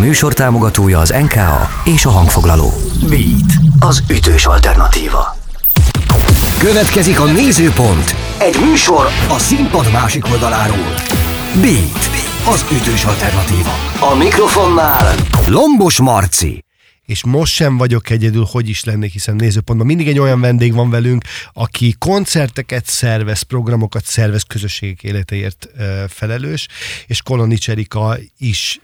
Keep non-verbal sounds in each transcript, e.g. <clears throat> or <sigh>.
műsor támogatója az NKA és a hangfoglaló. Beat, az ütős alternatíva. Következik a Nézőpont, egy műsor a színpad másik oldaláról. Beat, az ütős alternatíva. A mikrofonnál Lombos Marci és most sem vagyok egyedül, hogy is lennék, hiszen nézőpontban mindig egy olyan vendég van velünk, aki koncerteket szervez, programokat szervez, közösségek életeért e, felelős, és Kolonics Erika is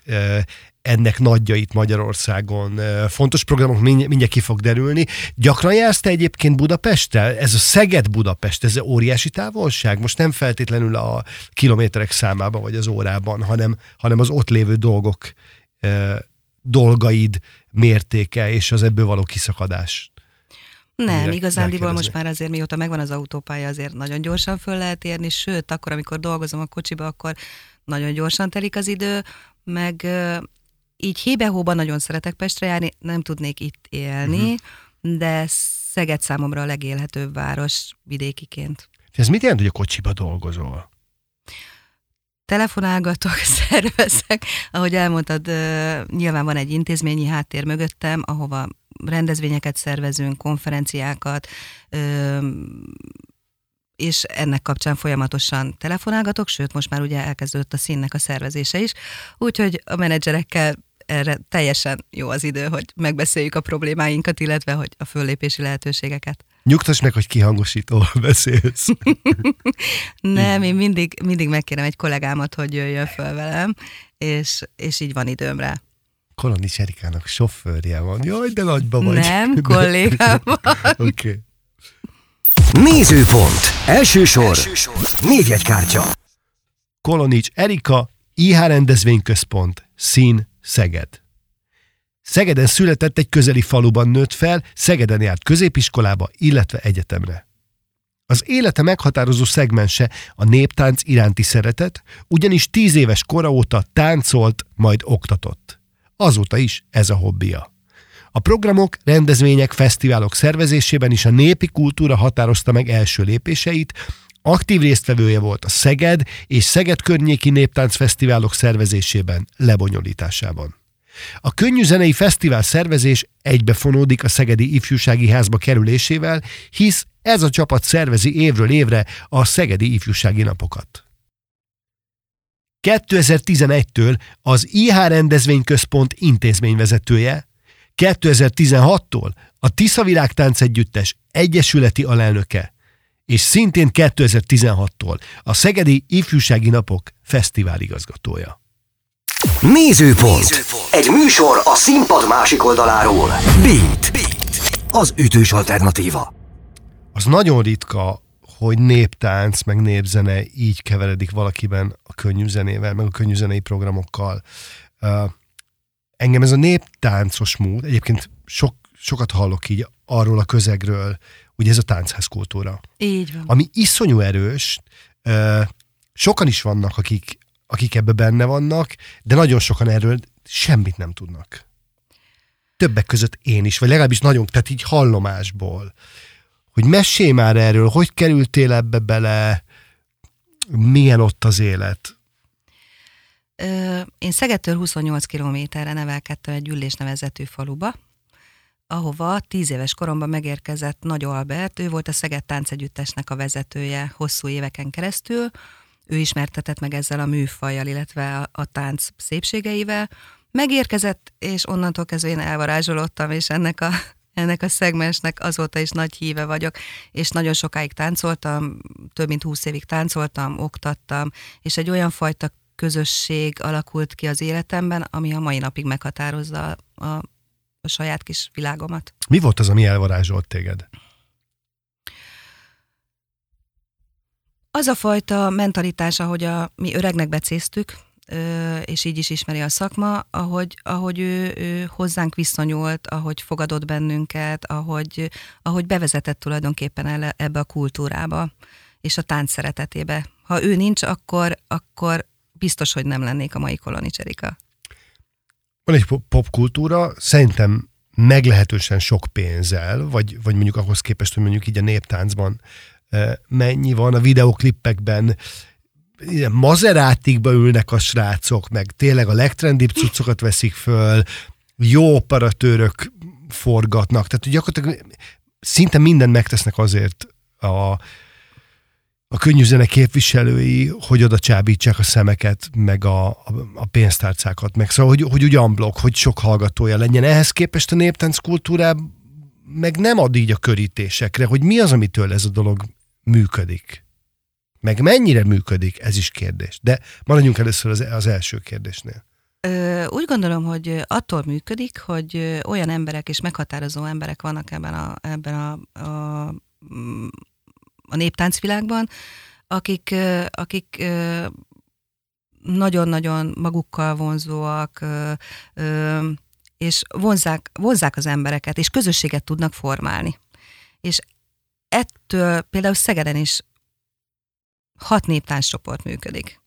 ennek nagyjait Magyarországon. Fontos programok mindjárt ki fog derülni. Gyakran jársz te egyébként Budapesttel? Ez a Szeged-Budapest, ez óriási távolság? Most nem feltétlenül a kilométerek számában vagy az órában, hanem, hanem az ott lévő dolgok dolgaid mértéke és az ebből való kiszakadás. Nem, igazándiból most már azért mióta megvan az autópálya, azért nagyon gyorsan föl lehet érni, sőt, akkor, amikor dolgozom a kocsiba, akkor nagyon gyorsan telik az idő, meg így hébe-hóban nagyon szeretek Pestre járni, nem tudnék itt élni, uh-huh. de Szeged számomra a legélhetőbb város vidékiként. Ez mit jelent, hogy a kocsiba dolgozol? telefonálgatok, <laughs> szervezek. Ahogy elmondtad, nyilván van egy intézményi háttér mögöttem, ahova rendezvényeket szervezünk, konferenciákat, és ennek kapcsán folyamatosan telefonálgatok, sőt, most már ugye elkezdődött a színnek a szervezése is, úgyhogy a menedzserekkel erre teljesen jó az idő, hogy megbeszéljük a problémáinkat, illetve hogy a föllépési lehetőségeket. Nyugtass meg, hogy kihangosítóval <laughs> beszélsz. <laughs> Nem, én mindig, mindig megkérem egy kollégámat, hogy jöjjön föl velem, és, és így van időmre. Koloni Erikának sofőrje van. Jaj, de nagyba vagy. Nem, kollégám <laughs> van. Oké. Okay. Nézőpont. Első sor. Első sor. Névjegykártya. Kolonics Erika, IH rendezvényközpont, Szín, Szeged. Szegeden született egy közeli faluban nőtt fel, Szegeden járt középiskolába, illetve egyetemre. Az élete meghatározó szegmense a néptánc iránti szeretet, ugyanis tíz éves kora óta táncolt, majd oktatott. Azóta is ez a hobbija. A programok, rendezvények, fesztiválok szervezésében is a népi kultúra határozta meg első lépéseit, aktív résztvevője volt a Szeged és Szeged környéki néptáncfesztiválok szervezésében, lebonyolításában. A könnyű zenei fesztivál szervezés egybefonódik a Szegedi Ifjúsági Házba kerülésével, hisz ez a csapat szervezi évről évre a Szegedi Ifjúsági Napokat. 2011-től az IH Rendezvényközpont intézményvezetője, 2016-tól a Tisza Virágtánc Együttes egyesületi alelnöke, és szintén 2016-tól a Szegedi Ifjúsági Napok fesztivál igazgatója. Nézőpont. Nézőpont. Egy műsor a színpad másik oldaláról. Beat. Beat. Az ütős alternatíva. Az nagyon ritka, hogy néptánc, meg népzene így keveredik valakiben a könnyű zenével, meg a könnyű zenei programokkal. Uh, engem ez a néptáncos mód, egyébként sok, sokat hallok így arról a közegről, ugye ez a táncház kultúra. Így van. Ami iszonyú erős, sokan is vannak, akik akik ebbe benne vannak, de nagyon sokan erről semmit nem tudnak. Többek között én is, vagy legalábbis nagyon, tehát így hallomásból. Hogy mesélj már erről, hogy kerültél ebbe bele, milyen ott az élet? Én Szegedtől 28 kilométerre nevelkedtem egy Gyüllés nevezetű faluba, ahova tíz éves koromban megérkezett Nagy Albert, ő volt a Szeged Táncegyüttesnek a vezetője hosszú éveken keresztül, ő ismertetett meg ezzel a műfajjal, illetve a, a tánc szépségeivel. Megérkezett, és onnantól kezdve én elvarázsolódtam, és ennek a, <laughs> ennek a szegmensnek azóta is nagy híve vagyok, és nagyon sokáig táncoltam, több mint húsz évig táncoltam, oktattam, és egy olyan fajta közösség alakult ki az életemben, ami a mai napig meghatározza a, a saját kis világomat. Mi volt az, ami elvarázsolt téged? Az a fajta mentalitás, ahogy a, mi öregnek becéztük, és így is ismeri a szakma, ahogy, ahogy ő, ő hozzánk viszonyult, ahogy fogadott bennünket, ahogy, ahogy bevezetett tulajdonképpen el ebbe a kultúrába, és a tánc szeretetébe. Ha ő nincs, akkor, akkor biztos, hogy nem lennék a mai Kolonics Erika. Van egy popkultúra, szerintem meglehetősen sok pénzzel, vagy, vagy mondjuk ahhoz képest, hogy mondjuk így a néptáncban mennyi van a videoklippekben, ilyen mazerátikba ülnek a srácok, meg tényleg a legtrendibb cuccokat veszik föl, jó operatőrök forgatnak, tehát gyakorlatilag szinte mindent megtesznek azért a, a könnyű zene képviselői, hogy oda csábítsák a szemeket, meg a, a, a pénztárcákat, meg szóval, hogy, hogy ugyan blokk, hogy sok hallgatója legyen. Ehhez képest a néptánc kultúrában meg nem ad így a körítésekre, hogy mi az, amitől ez a dolog működik. Meg mennyire működik, ez is kérdés. De maradjunk először az, az első kérdésnél. Ö, úgy gondolom, hogy attól működik, hogy olyan emberek és meghatározó emberek vannak ebben a, ebben a, a, a néptáncvilágban, akik, akik nagyon-nagyon magukkal vonzóak, és vonzák, vonzák az embereket, és közösséget tudnak formálni. És ettől például Szegeden is hat néptánccsoport működik.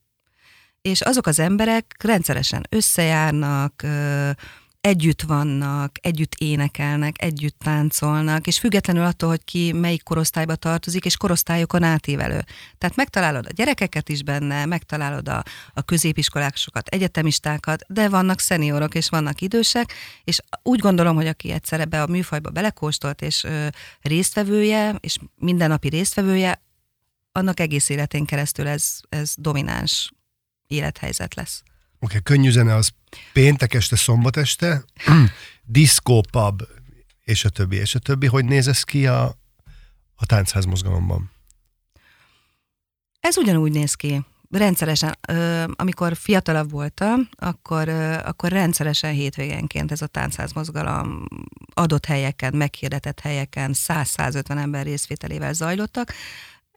És azok az emberek rendszeresen összejárnak, együtt vannak, együtt énekelnek, együtt táncolnak, és függetlenül attól, hogy ki melyik korosztályba tartozik, és korosztályokon átívelő. Tehát megtalálod a gyerekeket is benne, megtalálod a, a középiskolásokat, egyetemistákat, de vannak szeniorok, és vannak idősek, és úgy gondolom, hogy aki egyszer ebbe a műfajba belekóstolt, és ö, résztvevője, és mindennapi résztvevője, annak egész életén keresztül ez, ez domináns élethelyzet lesz. Oké, okay, könnyű zene az péntek este, szombat este, <clears throat> diszkó, pub, és a többi, és a többi. Hogy néz ez ki a, a táncház mozgalomban? Ez ugyanúgy néz ki. Rendszeresen, amikor fiatalabb voltam, akkor, akkor rendszeresen hétvégenként ez a táncház mozgalom adott helyeken, meghirdetett helyeken 100-150 ember részvételével zajlottak.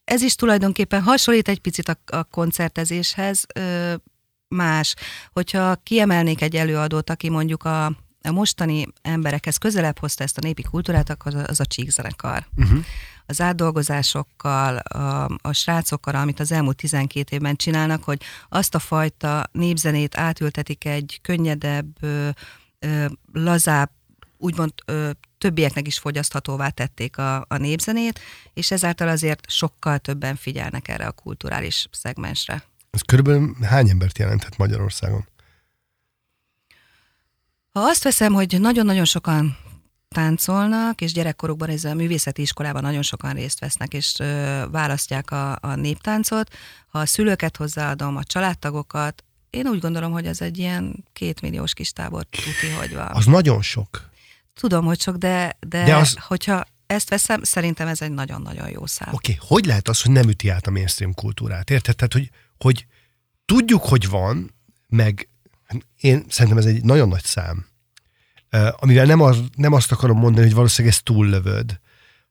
Ez is tulajdonképpen hasonlít egy picit a, a koncertezéshez, más. Hogyha kiemelnék egy előadót, aki mondjuk a, a mostani emberekhez közelebb hozta ezt a népi kultúrát, akkor az a csíkzenekar. Uh-huh. Az átdolgozásokkal, a, a srácokkal, amit az elmúlt 12 évben csinálnak, hogy azt a fajta népzenét átültetik egy könnyedebb, ö, ö, lazább, úgymond ö, többieknek is fogyaszthatóvá tették a, a népzenét, és ezáltal azért sokkal többen figyelnek erre a kulturális szegmensre. Ez körülbelül hány embert jelenthet Magyarországon? Ha azt veszem, hogy nagyon-nagyon sokan táncolnak, és gyerekkorukban ez a művészeti iskolában nagyon sokan részt vesznek, és ö, választják a, a néptáncot. Ha a szülőket hozzáadom, a családtagokat, én úgy gondolom, hogy ez egy ilyen kétmilliós kis tábor tuti, hogy van. Az nagyon sok. Tudom, hogy sok, de, de, de az... hogyha ezt veszem, szerintem ez egy nagyon-nagyon jó szám. Oké, okay. hogy lehet az, hogy nem üti át a mainstream kultúrát? Érted? Tehát, hogy hogy tudjuk, hogy van, meg én szerintem ez egy nagyon nagy szám, amivel nem, az, nem azt akarom mondani, hogy valószínűleg ezt túllövöd,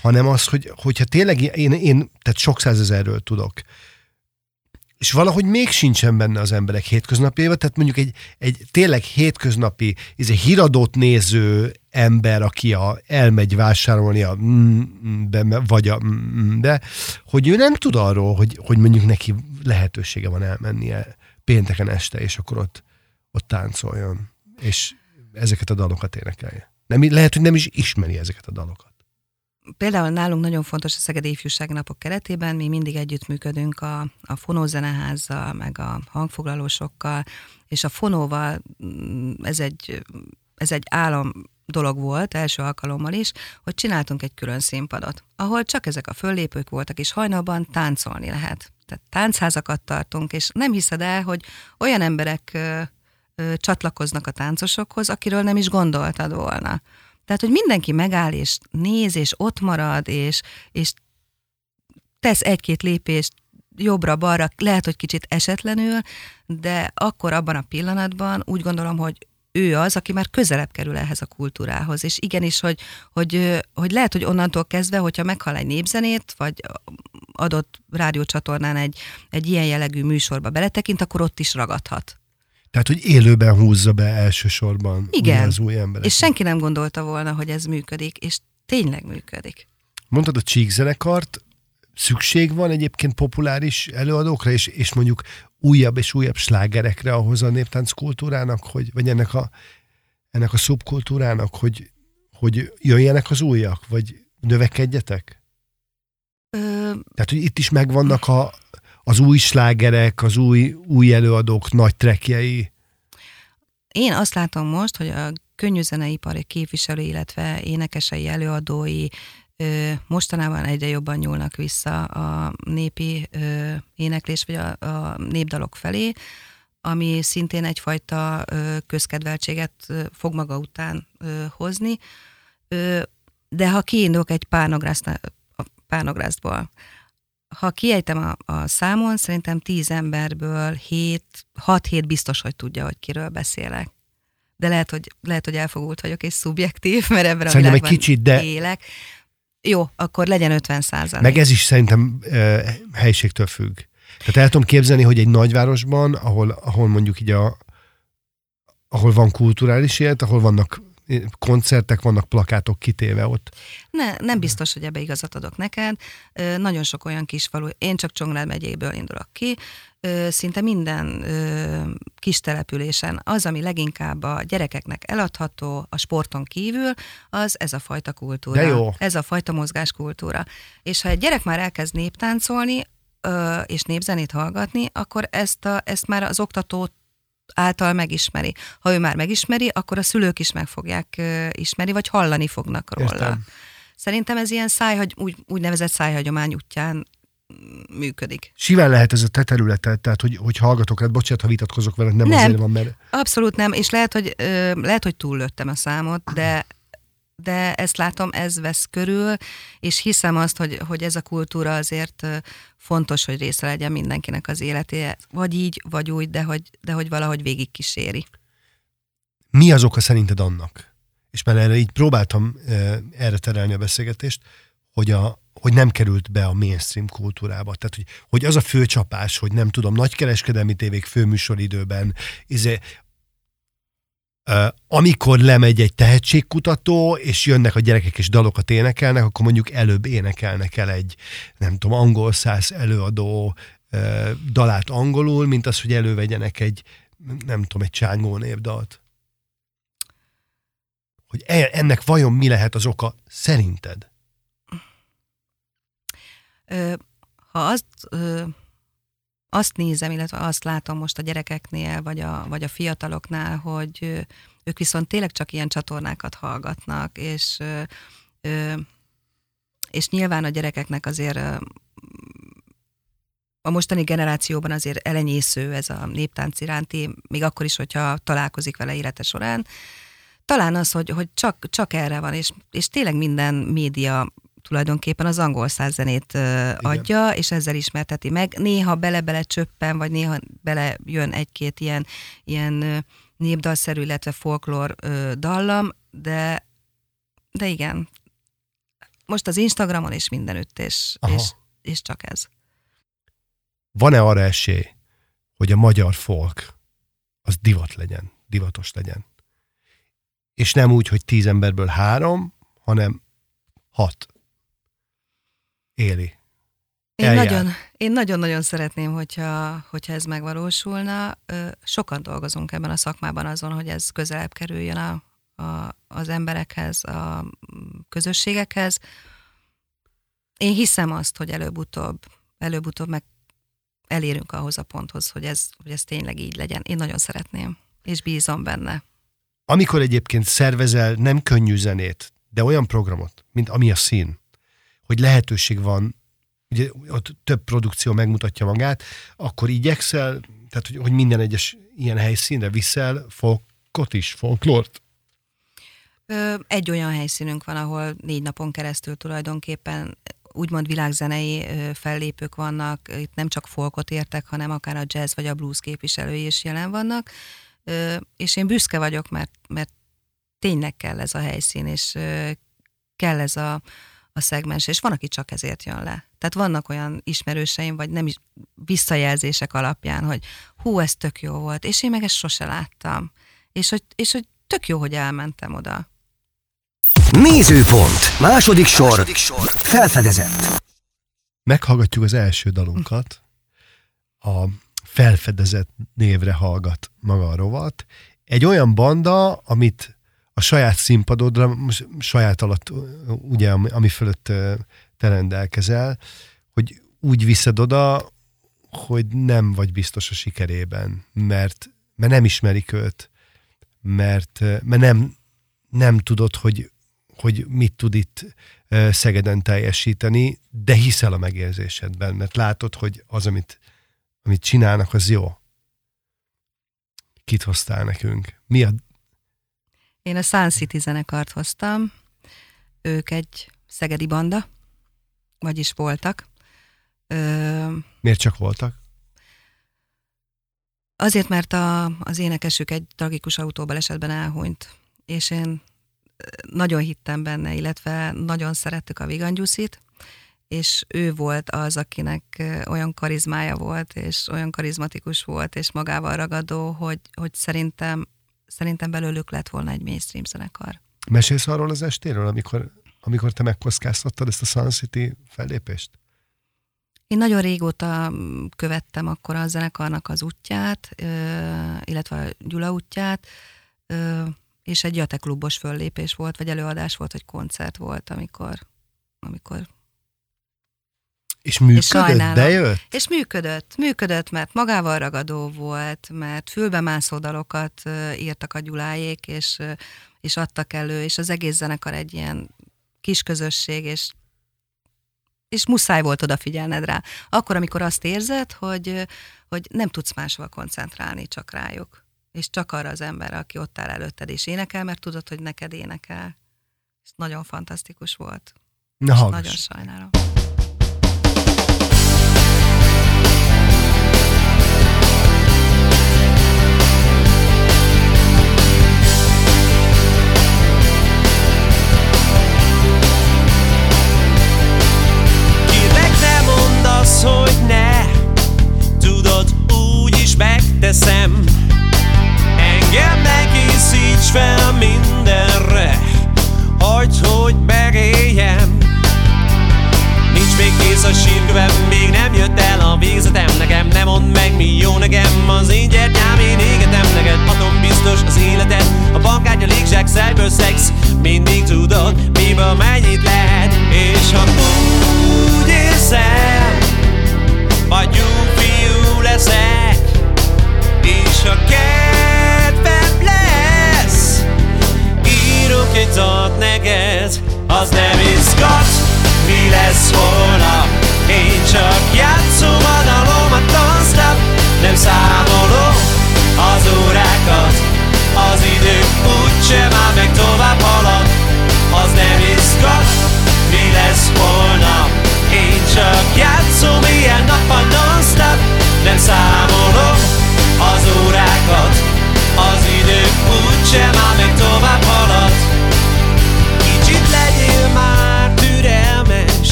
hanem az, hogy, hogyha tényleg én, én tehát sok százezerről tudok, és valahogy még sincsen benne az emberek hétköznapjaiban, tehát mondjuk egy, egy tényleg hétköznapi ez egy híradót néző ember, aki a, elmegy vásárolni a be, vagy a de, hogy ő nem tud arról, hogy, hogy mondjuk neki lehetősége van elmennie pénteken este, és akkor ott, ott táncoljon, és ezeket a dalokat énekelje. Nem, lehet, hogy nem is ismeri ezeket a dalokat. Például nálunk nagyon fontos a Szegedi Ifjúsági Napok keretében, mi mindig együttműködünk a, a fonózeneházzal, meg a hangfoglalósokkal, és a fonóval mm, ez egy, ez egy állam dolog volt, első alkalommal is, hogy csináltunk egy külön színpadot, ahol csak ezek a föllépők voltak, és hajnalban táncolni lehet. Tehát táncházakat tartunk, és nem hiszed el, hogy olyan emberek ö, ö, csatlakoznak a táncosokhoz, akiről nem is gondoltad volna. Tehát, hogy mindenki megáll, és néz, és ott marad, és, és tesz egy-két lépést jobbra-balra, lehet, hogy kicsit esetlenül, de akkor abban a pillanatban úgy gondolom, hogy ő az, aki már közelebb kerül ehhez a kultúrához. És igenis, hogy, hogy, hogy lehet, hogy onnantól kezdve, hogyha meghal egy népzenét, vagy adott rádiócsatornán egy, egy ilyen jellegű műsorba beletekint, akkor ott is ragadhat. Tehát, hogy élőben húzza be elsősorban Igen. az új emberek. És senki nem gondolta volna, hogy ez működik, és tényleg működik. Mondtad a csíkzenekart, szükség van egyébként populáris előadókra, és, és mondjuk újabb és újabb slágerekre ahhoz a néptánc kultúrának, hogy, vagy ennek a, ennek a szubkultúrának, hogy, hogy jöjjenek az újak, vagy növekedjetek? Ö... Tehát, hogy itt is megvannak a, az új slágerek, az új, új előadók nagy trekjei? Én azt látom most, hogy a könnyűzeneipari képviselő, illetve énekesei, előadói ö, mostanában egyre jobban nyúlnak vissza a népi ö, éneklés vagy a, a népdalok felé, ami szintén egyfajta ö, közkedveltséget ö, fog maga után ö, hozni. Ö, de ha kiindulok egy párnográszból, ha kiejtem a, a számon, szerintem tíz emberből hét, hat hét biztos, hogy tudja, hogy kiről beszélek. De lehet, hogy, lehet, hogy elfogult vagyok és szubjektív, <laughs> mert ebben Szerintem a egy világban kicsit, de- élek. Jó, akkor legyen 50 százalék. Meg ez is szerintem uh, helységtől függ. Tehát el tudom képzelni, hogy egy nagyvárosban, ahol, ahol mondjuk így a, ahol van kulturális élet, ahol vannak koncertek, vannak plakátok kitéve ott. Ne, nem biztos, hogy ebbe igazat adok neked. Nagyon sok olyan kis falu, én csak Csongrád megyéből indulok ki, szinte minden kis településen az, ami leginkább a gyerekeknek eladható a sporton kívül, az ez a fajta kultúra. De jó. Ez a fajta mozgáskultúra. És ha egy gyerek már elkezd néptáncolni, és népzenét hallgatni, akkor ezt, a, ezt már az oktató által megismeri. Ha ő már megismeri, akkor a szülők is meg fogják ismerni, vagy hallani fognak róla. Értem. Szerintem ez ilyen szájhagy, úgy, úgynevezett szájhagyomány útján mm, működik. Simán lehet ez a te területed, tehát hogy, hogy hallgatok rád, bocsánat, ha vitatkozok veled, nem, Nem. azért van, mert Abszolút nem, és lehet, hogy, ö, lehet, hogy túllőttem a számot, de de ezt látom, ez vesz körül, és hiszem azt, hogy, hogy ez a kultúra azért fontos, hogy része legyen mindenkinek az életé, vagy így, vagy úgy, de hogy, de hogy valahogy végig kíséri. mi az oka szerinted annak? És már erre így próbáltam erre terelni a beszélgetést, hogy, a, hogy nem került be a mainstream kultúrába. Tehát, hogy, hogy az a főcsapás, hogy nem tudom, nagykereskedelmi tévék főműsoridőben, izé, amikor lemegy egy tehetségkutató, és jönnek a gyerekek és dalokat énekelnek, akkor mondjuk előbb énekelnek el egy, nem tudom, angol száz előadó dalát angolul, mint az, hogy elővegyenek egy, nem tudom, egy csángó népdalt. Hogy e- ennek vajon mi lehet az oka szerinted? Ha azt, azt nézem, illetve azt látom most a gyerekeknél, vagy a, vagy a fiataloknál, hogy ők viszont tényleg csak ilyen csatornákat hallgatnak, és, és nyilván a gyerekeknek azért a mostani generációban azért elenyésző ez a néptánc iránti, még akkor is, hogyha találkozik vele élete során. Talán az, hogy, hogy csak, csak erre van, és, és tényleg minden média tulajdonképpen az angol száz zenét ö, adja, és ezzel ismerteti meg. Néha bele-bele csöppen, vagy néha bele jön egy-két ilyen, ilyen népdalszerű, illetve folklór dallam, de, de igen. Most az Instagramon és mindenütt, és, Aha. és, és csak ez. Van-e arra esély, hogy a magyar folk az divat legyen, divatos legyen? És nem úgy, hogy tíz emberből három, hanem hat éli. Én Eljár. nagyon, én nagyon-nagyon szeretném, hogyha, hogyha ez megvalósulna. Sokan dolgozunk ebben a szakmában azon, hogy ez közelebb kerüljön a, a, az emberekhez, a közösségekhez. Én hiszem azt, hogy előbb-utóbb, előbb-utóbb meg elérünk ahhoz a ponthoz, hogy ez, hogy ez tényleg így legyen. Én nagyon szeretném, és bízom benne. Amikor egyébként szervezel nem könnyű zenét, de olyan programot, mint ami a szín, hogy lehetőség van, ugye ott több produkció megmutatja magát, akkor igyekszel, tehát hogy, hogy minden egyes ilyen helyszínre viszel folkot is, folklort. Egy olyan helyszínünk van, ahol négy napon keresztül tulajdonképpen úgymond világzenei fellépők vannak, itt nem csak folkot értek, hanem akár a jazz vagy a blues képviselői is jelen vannak, és én büszke vagyok, mert, mert tényleg kell ez a helyszín, és kell ez a, a szegmens, és van, aki csak ezért jön le. Tehát vannak olyan ismerőseim, vagy nem is visszajelzések alapján, hogy hú, ez tök jó volt, és én meg ezt sose láttam. És hogy, és hogy tök jó, hogy elmentem oda. Nézőpont. Második sor. Második sor. Felfedezett. Meghallgatjuk az első dalunkat. A felfedezett névre hallgat maga a rovat. Egy olyan banda, amit a saját színpadodra, saját alatt ugye, ami, ami fölött te rendelkezel, hogy úgy viszed oda, hogy nem vagy biztos a sikerében, mert, mert nem ismerik őt, mert, mert nem, nem tudod, hogy, hogy mit tud itt Szegeden teljesíteni, de hiszel a megérzésedben, mert látod, hogy az, amit, amit csinálnak, az jó. Kit hoztál nekünk? Mi a... Én a Sun City zenekart hoztam. Ők egy szegedi banda, vagyis voltak. Ö... Miért csak voltak? Azért, mert a, az énekesük egy tragikus autóbalesetben elhunyt, és én nagyon hittem benne, illetve nagyon szerettük a Vigangyuszit, és ő volt az, akinek olyan karizmája volt, és olyan karizmatikus volt, és magával ragadó, hogy, hogy szerintem, szerintem belőlük lett volna egy mainstream zenekar. Mesélsz arról az estéről, amikor, amikor te megkockáztattad ezt a Sun City fellépést? Én nagyon régóta követtem akkor a zenekarnak az útját, illetve a Gyula útját, és egy jateklubos föllépés volt, vagy előadás volt, vagy koncert volt, amikor, amikor és működött, és bejött? És működött, működött, mert magával ragadó volt, mert fülbemászó dalokat írtak a Gyuláék, és, és adtak elő, és az egész zenekar egy ilyen kis közösség, és és muszáj volt odafigyelned rá. Akkor, amikor azt érzed, hogy, hogy nem tudsz máshova koncentrálni, csak rájuk. És csak arra az emberre, aki ott áll előtted és énekel, mert tudod, hogy neked énekel. És nagyon fantasztikus volt. Na, nagyon sajnálom.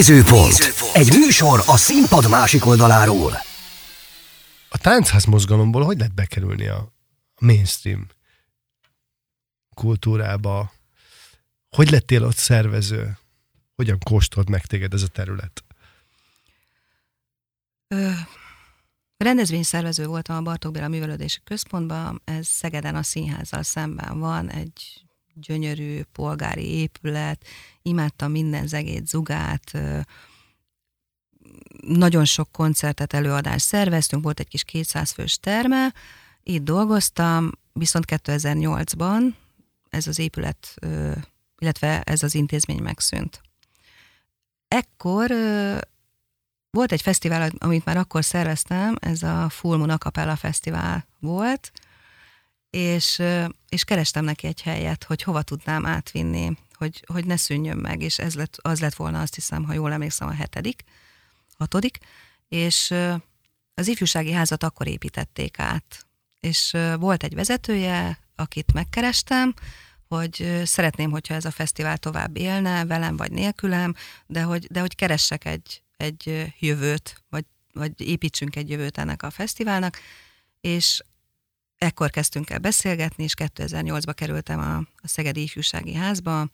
Nézőpont. Egy műsor a színpad másik oldaláról. A táncház mozgalomból hogy lehet bekerülni a mainstream kultúrába? Hogy lettél ott szervező? Hogyan kóstolt meg téged ez a terület? Ö, rendezvényszervező voltam a Bartók Béla Művelődési Központban, ez Szegeden a színházzal szemben van, egy gyönyörű polgári épület, imádtam minden zegét, zugát, nagyon sok koncertet, előadást szerveztünk, volt egy kis 200 fős terme, itt dolgoztam, viszont 2008-ban ez az épület, illetve ez az intézmény megszűnt. Ekkor volt egy fesztivál, amit már akkor szerveztem, ez a Full Moon Acapella Fesztivál volt, és, és kerestem neki egy helyet, hogy hova tudnám átvinni, hogy, hogy ne szűnjön meg, és ez lett, az lett volna azt hiszem, ha jól emlékszem, a hetedik, hatodik, és az ifjúsági házat akkor építették át. És volt egy vezetője, akit megkerestem, hogy szeretném, hogyha ez a fesztivál tovább élne, velem vagy nélkülem, de hogy, de hogy keressek egy, egy jövőt, vagy, vagy építsünk egy jövőt ennek a fesztiválnak, és ekkor kezdtünk el beszélgetni, és 2008-ba kerültem a, a Szegedi Ifjúsági Házba,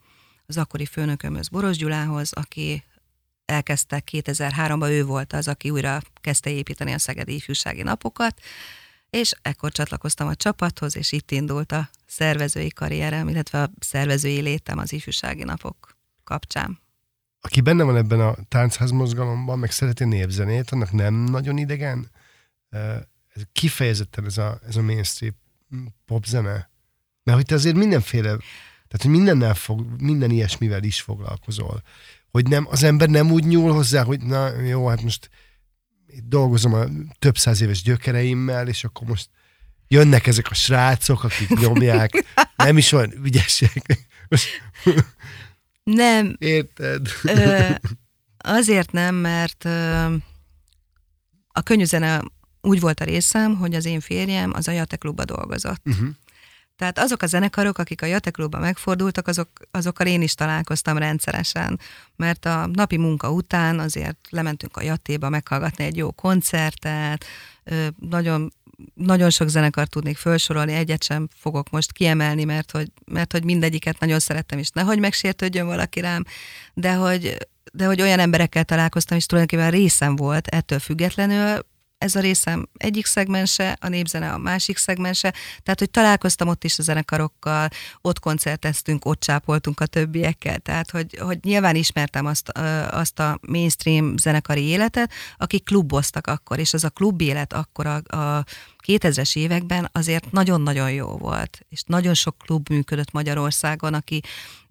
az akkori főnökömhöz Boros Gyulához, aki elkezdte 2003-ban, ő volt az, aki újra kezdte építeni a Szegedi Ifjúsági Napokat, és ekkor csatlakoztam a csapathoz, és itt indult a szervezői karrierem, illetve a szervezői létem az ifjúsági napok kapcsán. Aki benne van ebben a táncház mozgalomban, meg szereti népzenét, annak nem nagyon idegen? Ez kifejezetten ez a, ez a mainstream popzene? Mert hogy te azért mindenféle, tehát hogy mindennel fog, minden ilyesmivel is foglalkozol. Hogy nem, az ember nem úgy nyúl hozzá, hogy na jó, hát most dolgozom a több száz éves gyökereimmel, és akkor most jönnek ezek a srácok, akik nyomják, <laughs> nem is olyan ügyesek. Nem. Érted? Ö, azért nem, mert ö, a könnyűzene úgy volt a részem, hogy az én férjem az a Jate Klubba dolgozott. Uh-huh. Tehát azok a zenekarok, akik a Jate Klubba megfordultak, azok, azokkal én is találkoztam rendszeresen, mert a napi munka után azért lementünk a Jatéba meghallgatni egy jó koncertet, nagyon nagyon sok zenekart tudnék felsorolni, egyet sem fogok most kiemelni, mert hogy, mert hogy mindegyiket nagyon szerettem, és nehogy megsértődjön valaki rám, de hogy, de hogy olyan emberekkel találkoztam, és tulajdonképpen részem volt ettől függetlenül, ez a részem egyik szegmense, a népzene a másik szegmense, tehát hogy találkoztam ott is a zenekarokkal, ott koncerteztünk, ott csápoltunk a többiekkel, tehát hogy, hogy nyilván ismertem azt, azt a mainstream zenekari életet, akik kluboztak akkor, és az a klub élet akkor a, a 2000-es években azért nagyon-nagyon jó volt, és nagyon sok klub működött Magyarországon, aki,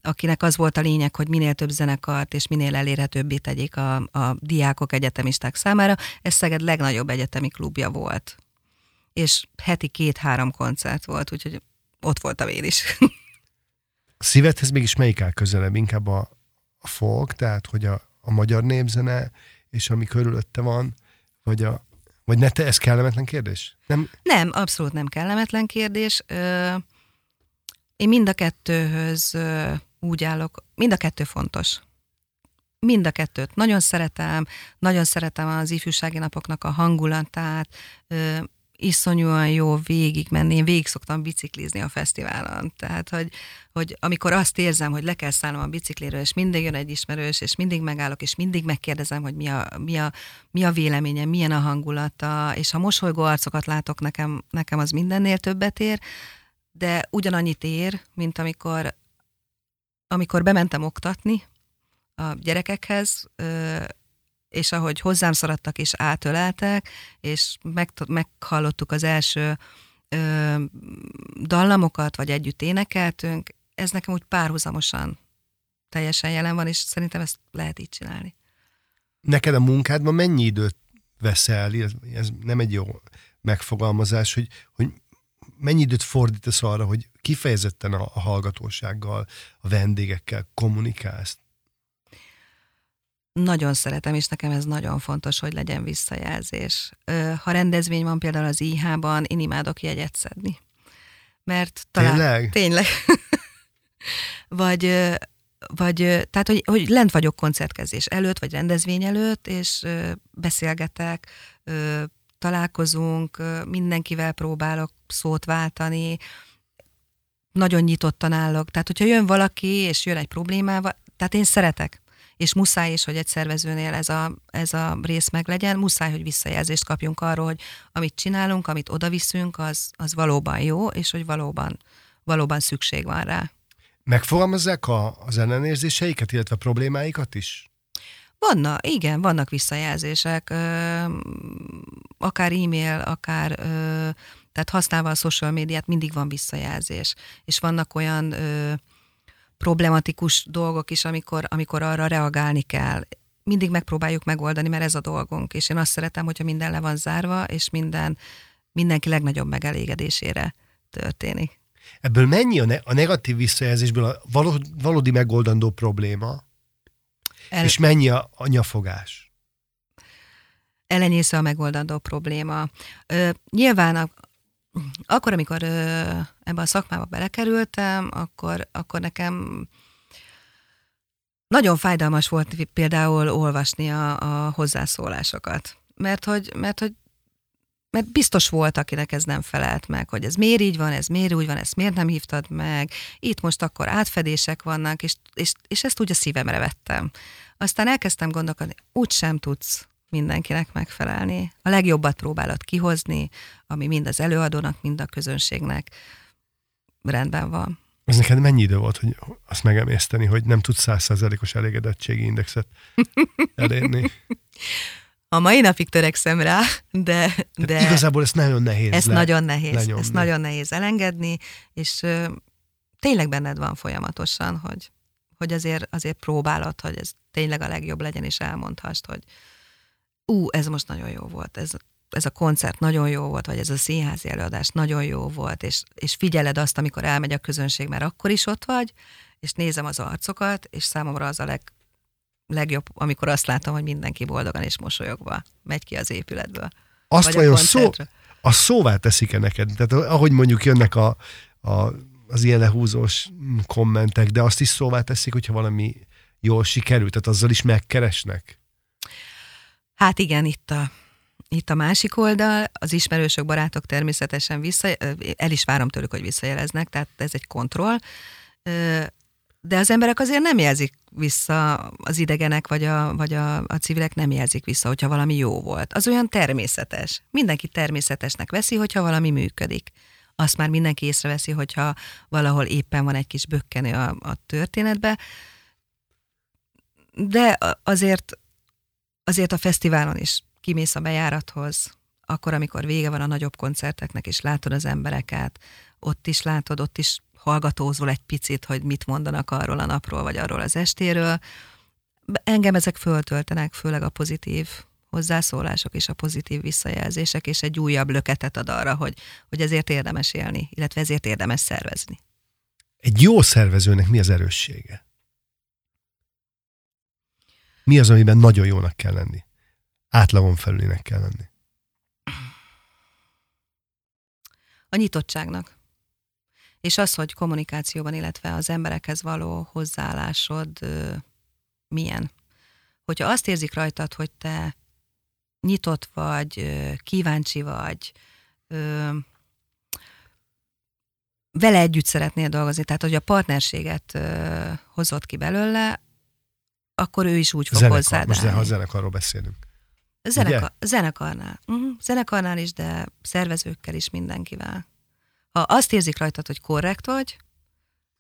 akinek az volt a lényeg, hogy minél több zenekart és minél elérhetőbbé tegyék a, a diákok, egyetemisták számára. Ez Szeged legnagyobb egyetemi klubja volt. És heti két-három koncert volt, úgyhogy ott voltam én is. <laughs> Szívedhez mégis melyik áll közelebb? Inkább a, a folk, tehát hogy a, a magyar népzene, és ami körülötte van, vagy a, vagy ne te, ez kellemetlen kérdés? Nem, nem abszolút nem kellemetlen kérdés. Ö, én mind a kettőhöz úgy állok, mind a kettő fontos. Mind a kettőt nagyon szeretem, nagyon szeretem az ifjúsági napoknak a hangulatát, ö, iszonyúan jó végig menni. Én végig szoktam biciklizni a fesztiválon. Tehát, hogy, hogy amikor azt érzem, hogy le kell szállnom a bicikliről, és mindig jön egy ismerős, és mindig megállok, és mindig megkérdezem, hogy mi a, mi a, mi a véleménye, milyen a hangulata, és ha mosolygó arcokat látok, nekem, nekem az mindennél többet ér, de ugyanannyit ér, mint amikor, amikor bementem oktatni a gyerekekhez, és ahogy hozzám szaradtak és átöleltek, és meg, meghallottuk az első dallamokat, vagy együtt énekeltünk, ez nekem úgy párhuzamosan teljesen jelen van, és szerintem ezt lehet így csinálni. Neked a munkádban mennyi időt veszel, ez nem egy jó megfogalmazás, hogy, hogy mennyi időt fordítasz arra, hogy kifejezetten a, a hallgatósággal, a vendégekkel kommunikálsz? Nagyon szeretem, és nekem ez nagyon fontos, hogy legyen visszajelzés. Ha rendezvény van például az IH-ban, én imádok jegyet szedni. Mert talán... Tényleg? Tényleg. <laughs> vagy, vagy, tehát, hogy, hogy lent vagyok koncertkezés előtt, vagy rendezvény előtt, és beszélgetek, találkozunk, mindenkivel próbálok szót váltani, nagyon nyitottan állok. Tehát, hogyha jön valaki, és jön egy problémával, tehát én szeretek és muszáj is, hogy egy szervezőnél ez a, ez a rész meg legyen, muszáj, hogy visszajelzést kapjunk arról, hogy amit csinálunk, amit oda viszünk, az, az valóban jó, és hogy valóban, valóban szükség van rá. Megfogalmazzák a, az ellenérzéseiket, illetve a problémáikat is? Vannak, igen, vannak visszajelzések, akár e-mail, akár, tehát használva a social médiát mindig van visszajelzés, és vannak olyan problematikus dolgok is, amikor, amikor arra reagálni kell. Mindig megpróbáljuk megoldani, mert ez a dolgunk, és én azt szeretem, hogyha minden le van zárva, és minden, mindenki legnagyobb megelégedésére történik. Ebből mennyi a, ne- a negatív visszajelzésből a valódi megoldandó probléma, El... és mennyi a, a nyafogás? Elenyésze a megoldandó probléma. Ö, nyilván a, akkor, amikor ö, ebbe a szakmába belekerültem, akkor, akkor nekem nagyon fájdalmas volt például olvasni a, a hozzászólásokat. Mert hogy, mert hogy mert biztos volt, akinek ez nem felelt meg, hogy ez miért így van, ez miért úgy van, ezt miért nem hívtad meg, itt most akkor átfedések vannak, és, és, és ezt úgy a szívemre vettem. Aztán elkezdtem gondolkodni, úgy sem tudsz mindenkinek megfelelni. A legjobbat próbálod kihozni, ami mind az előadónak, mind a közönségnek rendben van. Ez neked mennyi idő volt, hogy azt megemészteni, hogy nem tudsz százszerzelékos elégedettségi indexet elérni? <laughs> A mai napig törekszem rá, de... de igazából ez nagyon nehéz Ez le, nagyon nehéz. Lenyomni. Ezt nagyon nehéz elengedni, és ö, tényleg benned van folyamatosan, hogy, hogy azért, azért próbálod, hogy ez tényleg a legjobb legyen, és elmondhast, hogy ú, ez most nagyon jó volt, ez, ez a koncert nagyon jó volt, vagy ez a színházi előadás nagyon jó volt, és, és figyeled azt, amikor elmegy a közönség, mert akkor is ott vagy, és nézem az arcokat, és számomra az a leg, legjobb, amikor azt látom, hogy mindenki boldogan és mosolyogva megy ki az épületből. Azt vajon szó, a szóvá teszik-e neked? Tehát ahogy mondjuk jönnek a, a, az ilyen lehúzós kommentek, de azt is szóvá teszik, hogyha valami jól sikerült, tehát azzal is megkeresnek? Hát igen, itt a, itt a másik oldal, az ismerősök, barátok természetesen vissza, el is várom tőlük, hogy visszajeleznek, tehát ez egy kontroll, de az emberek azért nem jelzik vissza, az idegenek vagy a, vagy a, a civilek nem jelzik vissza, hogyha valami jó volt. Az olyan természetes. Mindenki természetesnek veszi, hogyha valami működik. Azt már mindenki észreveszi, hogyha valahol éppen van egy kis bökkenő a, a történetbe. De azért azért a fesztiválon is kimész a bejárathoz, akkor, amikor vége van a nagyobb koncerteknek, és látod az embereket, ott is látod, ott is hallgatózol egy picit, hogy mit mondanak arról a napról, vagy arról az estéről. Engem ezek föltöltenek, főleg a pozitív hozzászólások és a pozitív visszajelzések, és egy újabb löketet ad arra, hogy, hogy ezért érdemes élni, illetve ezért érdemes szervezni. Egy jó szervezőnek mi az erőssége? Mi az, amiben nagyon jónak kell lenni? Átlagon felülinek kell lenni. A nyitottságnak. És az, hogy kommunikációban, illetve az emberekhez való hozzáállásod milyen. Hogyha azt érzik rajtad, hogy te nyitott vagy, kíváncsi vagy, vele együtt szeretnél dolgozni, tehát hogy a partnerséget hozott ki belőle, akkor ő is úgy fog Zenekar, hozzád Most a zenekarról beszélünk. Zenekar, zenekarnál. Uh-huh. Zenekarnál is, de szervezőkkel is mindenkivel. Ha azt érzik rajtad, hogy korrekt vagy,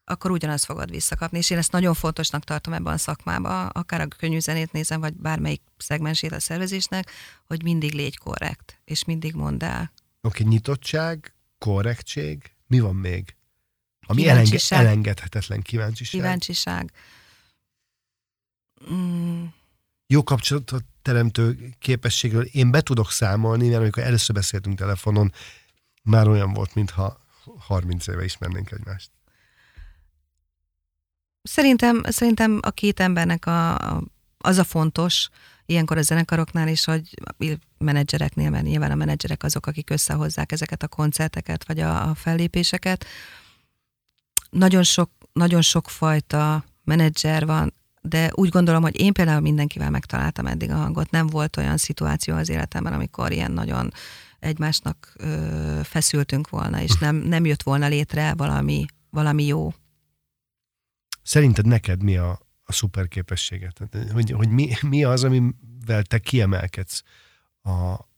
akkor ugyanazt fogod visszakapni. És én ezt nagyon fontosnak tartom ebben a szakmában, akár a könnyű zenét nézem, vagy bármelyik szegmensét a szervezésnek, hogy mindig légy korrekt, és mindig mondd el. Oké, okay, nyitottság, korrektség, mi van még? Ami elenge, elengedhetetlen kíváncsiság. Kíváncsiság. Mm. Jó kapcsolatot teremtő képességről én be tudok számolni, mert amikor először beszéltünk telefonon, már olyan volt, mintha 30 éve ismernénk egymást. Szerintem, szerintem a két embernek a, a, az a fontos, ilyenkor a zenekaroknál is, hogy menedzsereknél, mert nyilván a menedzserek azok, akik összehozzák ezeket a koncerteket, vagy a, a fellépéseket. Nagyon sok, nagyon sok fajta menedzser van, de úgy gondolom, hogy én például mindenkivel megtaláltam eddig a hangot. Nem volt olyan szituáció az életemben, amikor ilyen nagyon egymásnak ö, feszültünk volna, és nem, nem jött volna létre valami, valami jó. Szerinted neked mi a, a szuper képességet? Hogy, hogy mi, mi az, amivel te kiemelkedsz a,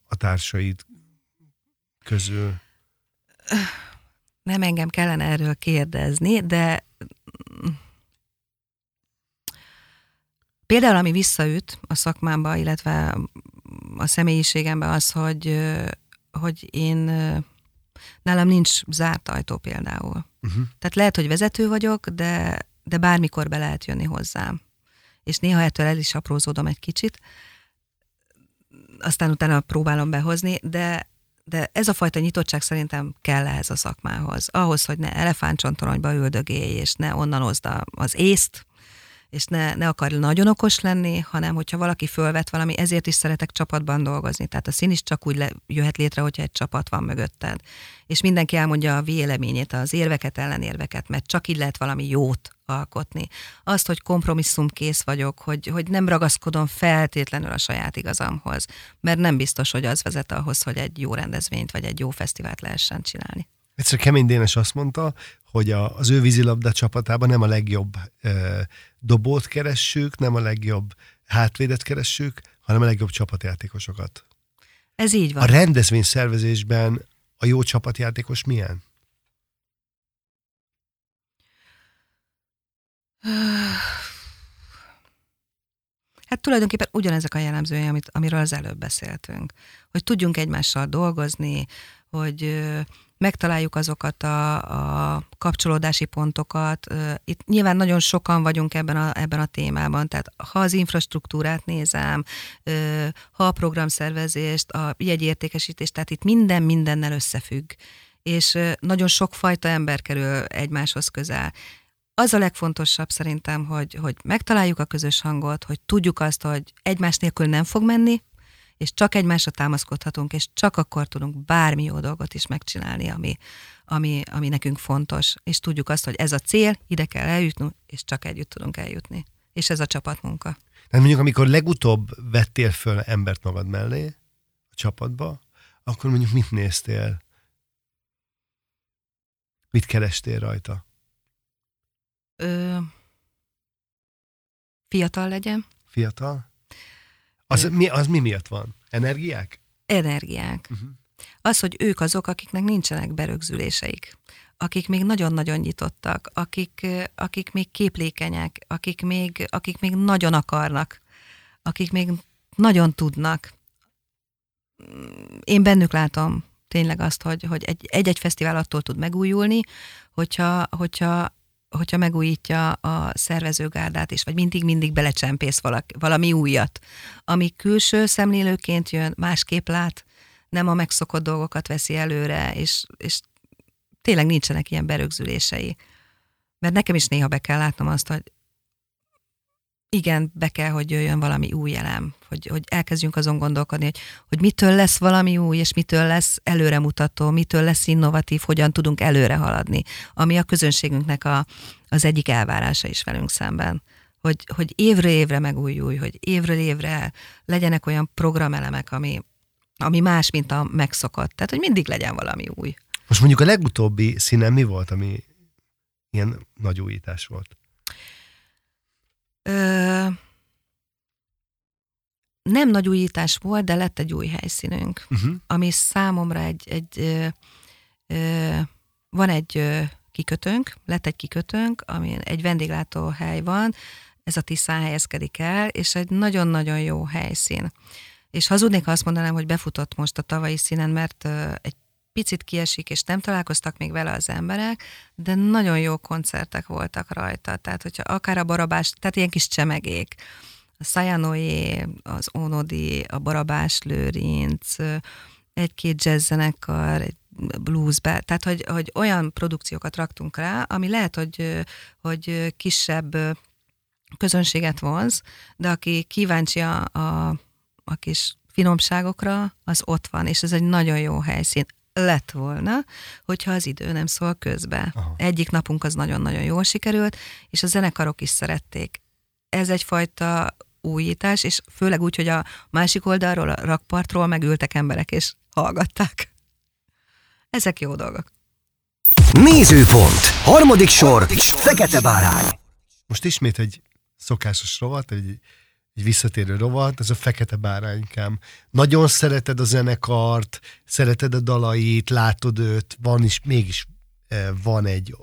a társaid közül? Nem engem kellene erről kérdezni, de például ami visszaüt a szakmámba, illetve a személyiségembe az, hogy, hogy én nálam nincs zárt ajtó például. Uh-huh. Tehát lehet, hogy vezető vagyok, de, de bármikor be lehet jönni hozzám. És néha ettől el is aprózódom egy kicsit, aztán utána próbálom behozni, de de ez a fajta nyitottság szerintem kell ehhez a szakmához. Ahhoz, hogy ne elefántcsontoronyba üldögélj, és ne onnan hozd az észt, és ne, ne akar nagyon okos lenni, hanem hogyha valaki fölvet valami, ezért is szeretek csapatban dolgozni. Tehát a szín is csak úgy le, jöhet létre, hogyha egy csapat van mögötted. És mindenki elmondja a véleményét, az érveket, ellenérveket, mert csak így lehet valami jót alkotni. Azt, hogy kompromisszumkész vagyok, hogy, hogy nem ragaszkodom feltétlenül a saját igazamhoz, mert nem biztos, hogy az vezet ahhoz, hogy egy jó rendezvényt vagy egy jó fesztivált lehessen csinálni. Egyszer Kemény Dénes azt mondta, hogy a, az ő vízilabda csapatában nem a legjobb e, dobót keressük, nem a legjobb hátvédet keressük, hanem a legjobb csapatjátékosokat. Ez így van. A rendezvény szervezésben a jó csapatjátékos milyen? Hát tulajdonképpen ugyanezek a jellemzői, amit, amiről az előbb beszéltünk. Hogy tudjunk egymással dolgozni, hogy megtaláljuk azokat a, a kapcsolódási pontokat. Itt nyilván nagyon sokan vagyunk ebben a, ebben a témában, tehát ha az infrastruktúrát nézem, ha a programszervezést, a jegyértékesítést, tehát itt minden mindennel összefügg. És nagyon sokfajta ember kerül egymáshoz közel. Az a legfontosabb szerintem, hogy, hogy megtaláljuk a közös hangot, hogy tudjuk azt, hogy egymás nélkül nem fog menni, és csak egymásra támaszkodhatunk, és csak akkor tudunk bármi jó dolgot is megcsinálni, ami, ami, ami nekünk fontos, és tudjuk azt, hogy ez a cél, ide kell eljutni, és csak együtt tudunk eljutni. És ez a csapatmunka. Tehát mondjuk, amikor legutóbb vettél föl embert magad mellé a csapatba, akkor mondjuk mit néztél? Mit kerestél rajta? Ö, fiatal legyen. Fiatal? Az, mi, az mi miatt van? Energiák? Energiák. Uh-huh. Az, hogy ők azok, akiknek nincsenek berögzüléseik, akik még nagyon-nagyon nyitottak, akik, akik még képlékenyek, akik még, akik még nagyon akarnak, akik még nagyon tudnak. Én bennük látom tényleg azt, hogy, hogy egy-egy fesztivál attól tud megújulni, hogyha, hogyha hogyha megújítja a szervezőgárdát is, vagy mindig-mindig belecsempész valaki, valami újat, ami külső szemlélőként jön, másképp lát, nem a megszokott dolgokat veszi előre, és, és tényleg nincsenek ilyen berögzülései. Mert nekem is néha be kell látnom azt, hogy igen, be kell, hogy jöjjön valami új elem, hogy, hogy elkezdjünk azon gondolkodni, hogy, hogy mitől lesz valami új, és mitől lesz előremutató, mitől lesz innovatív, hogyan tudunk előre haladni, ami a közönségünknek a, az egyik elvárása is velünk szemben. Hogy, hogy évről évre megújulj, hogy évről évre legyenek olyan programelemek, ami, ami más, mint a megszokott. Tehát, hogy mindig legyen valami új. Most mondjuk a legutóbbi színen mi volt, ami ilyen nagy újítás volt? Ö, nem nagy újítás volt, de lett egy új helyszínünk, uh-huh. ami számomra egy, egy ö, ö, van egy ö, kikötőnk, lett egy kikötőnk, ami egy vendéglátóhely van, ez a Tiszán helyezkedik el, és egy nagyon-nagyon jó helyszín. És hazudnék, ha azt mondanám, hogy befutott most a tavalyi színen, mert ö, egy picit kiesik, és nem találkoztak még vele az emberek, de nagyon jó koncertek voltak rajta. Tehát, hogyha akár a barabás, tehát ilyen kis csemegék, a Szajanoé, az Onodi, a Barabás Lőrinc, egy-két jazzzenekar, egy bluesbe, tehát hogy, hogy olyan produkciókat raktunk rá, ami lehet, hogy, hogy kisebb közönséget vonz, de aki kíváncsi a, a, a kis finomságokra, az ott van, és ez egy nagyon jó helyszín lett volna, hogyha az idő nem szól közbe. Aha. Egyik napunk az nagyon-nagyon jól sikerült, és a zenekarok is szerették. ez egyfajta újítás, és főleg úgy, hogy a másik oldalról, a rakpartról megültek emberek, és hallgatták. Ezek jó dolgok. Nézőpont. Harmadik sor. Fekete bárány. Most ismét egy szokásos rovat, egy, egy visszatérő rovat, ez a Fekete Báránykám. Nagyon szereted a zenekart, szereted a dalait, látod őt, van is, mégis eh, van egy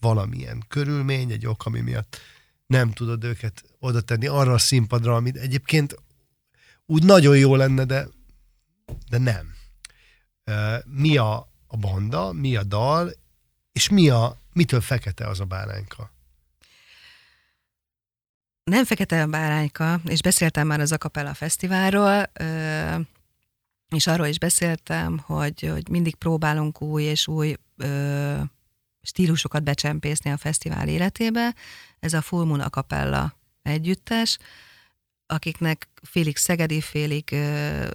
valamilyen körülmény, egy ok, ami miatt nem tudod őket oda tenni arra a színpadra, amit egyébként úgy nagyon jó lenne, de, de nem. Eh, mi a, a banda, mi a dal, és mi a, mitől fekete az a bárányka? Nem fekete a bárányka, és beszéltem már az Acapella Fesztiválról, és arról is beszéltem, hogy, hogy mindig próbálunk új és új stílusokat becsempészni a fesztivál életébe. Ez a Full Moon Acapella együttes, akiknek félig szegedi, félig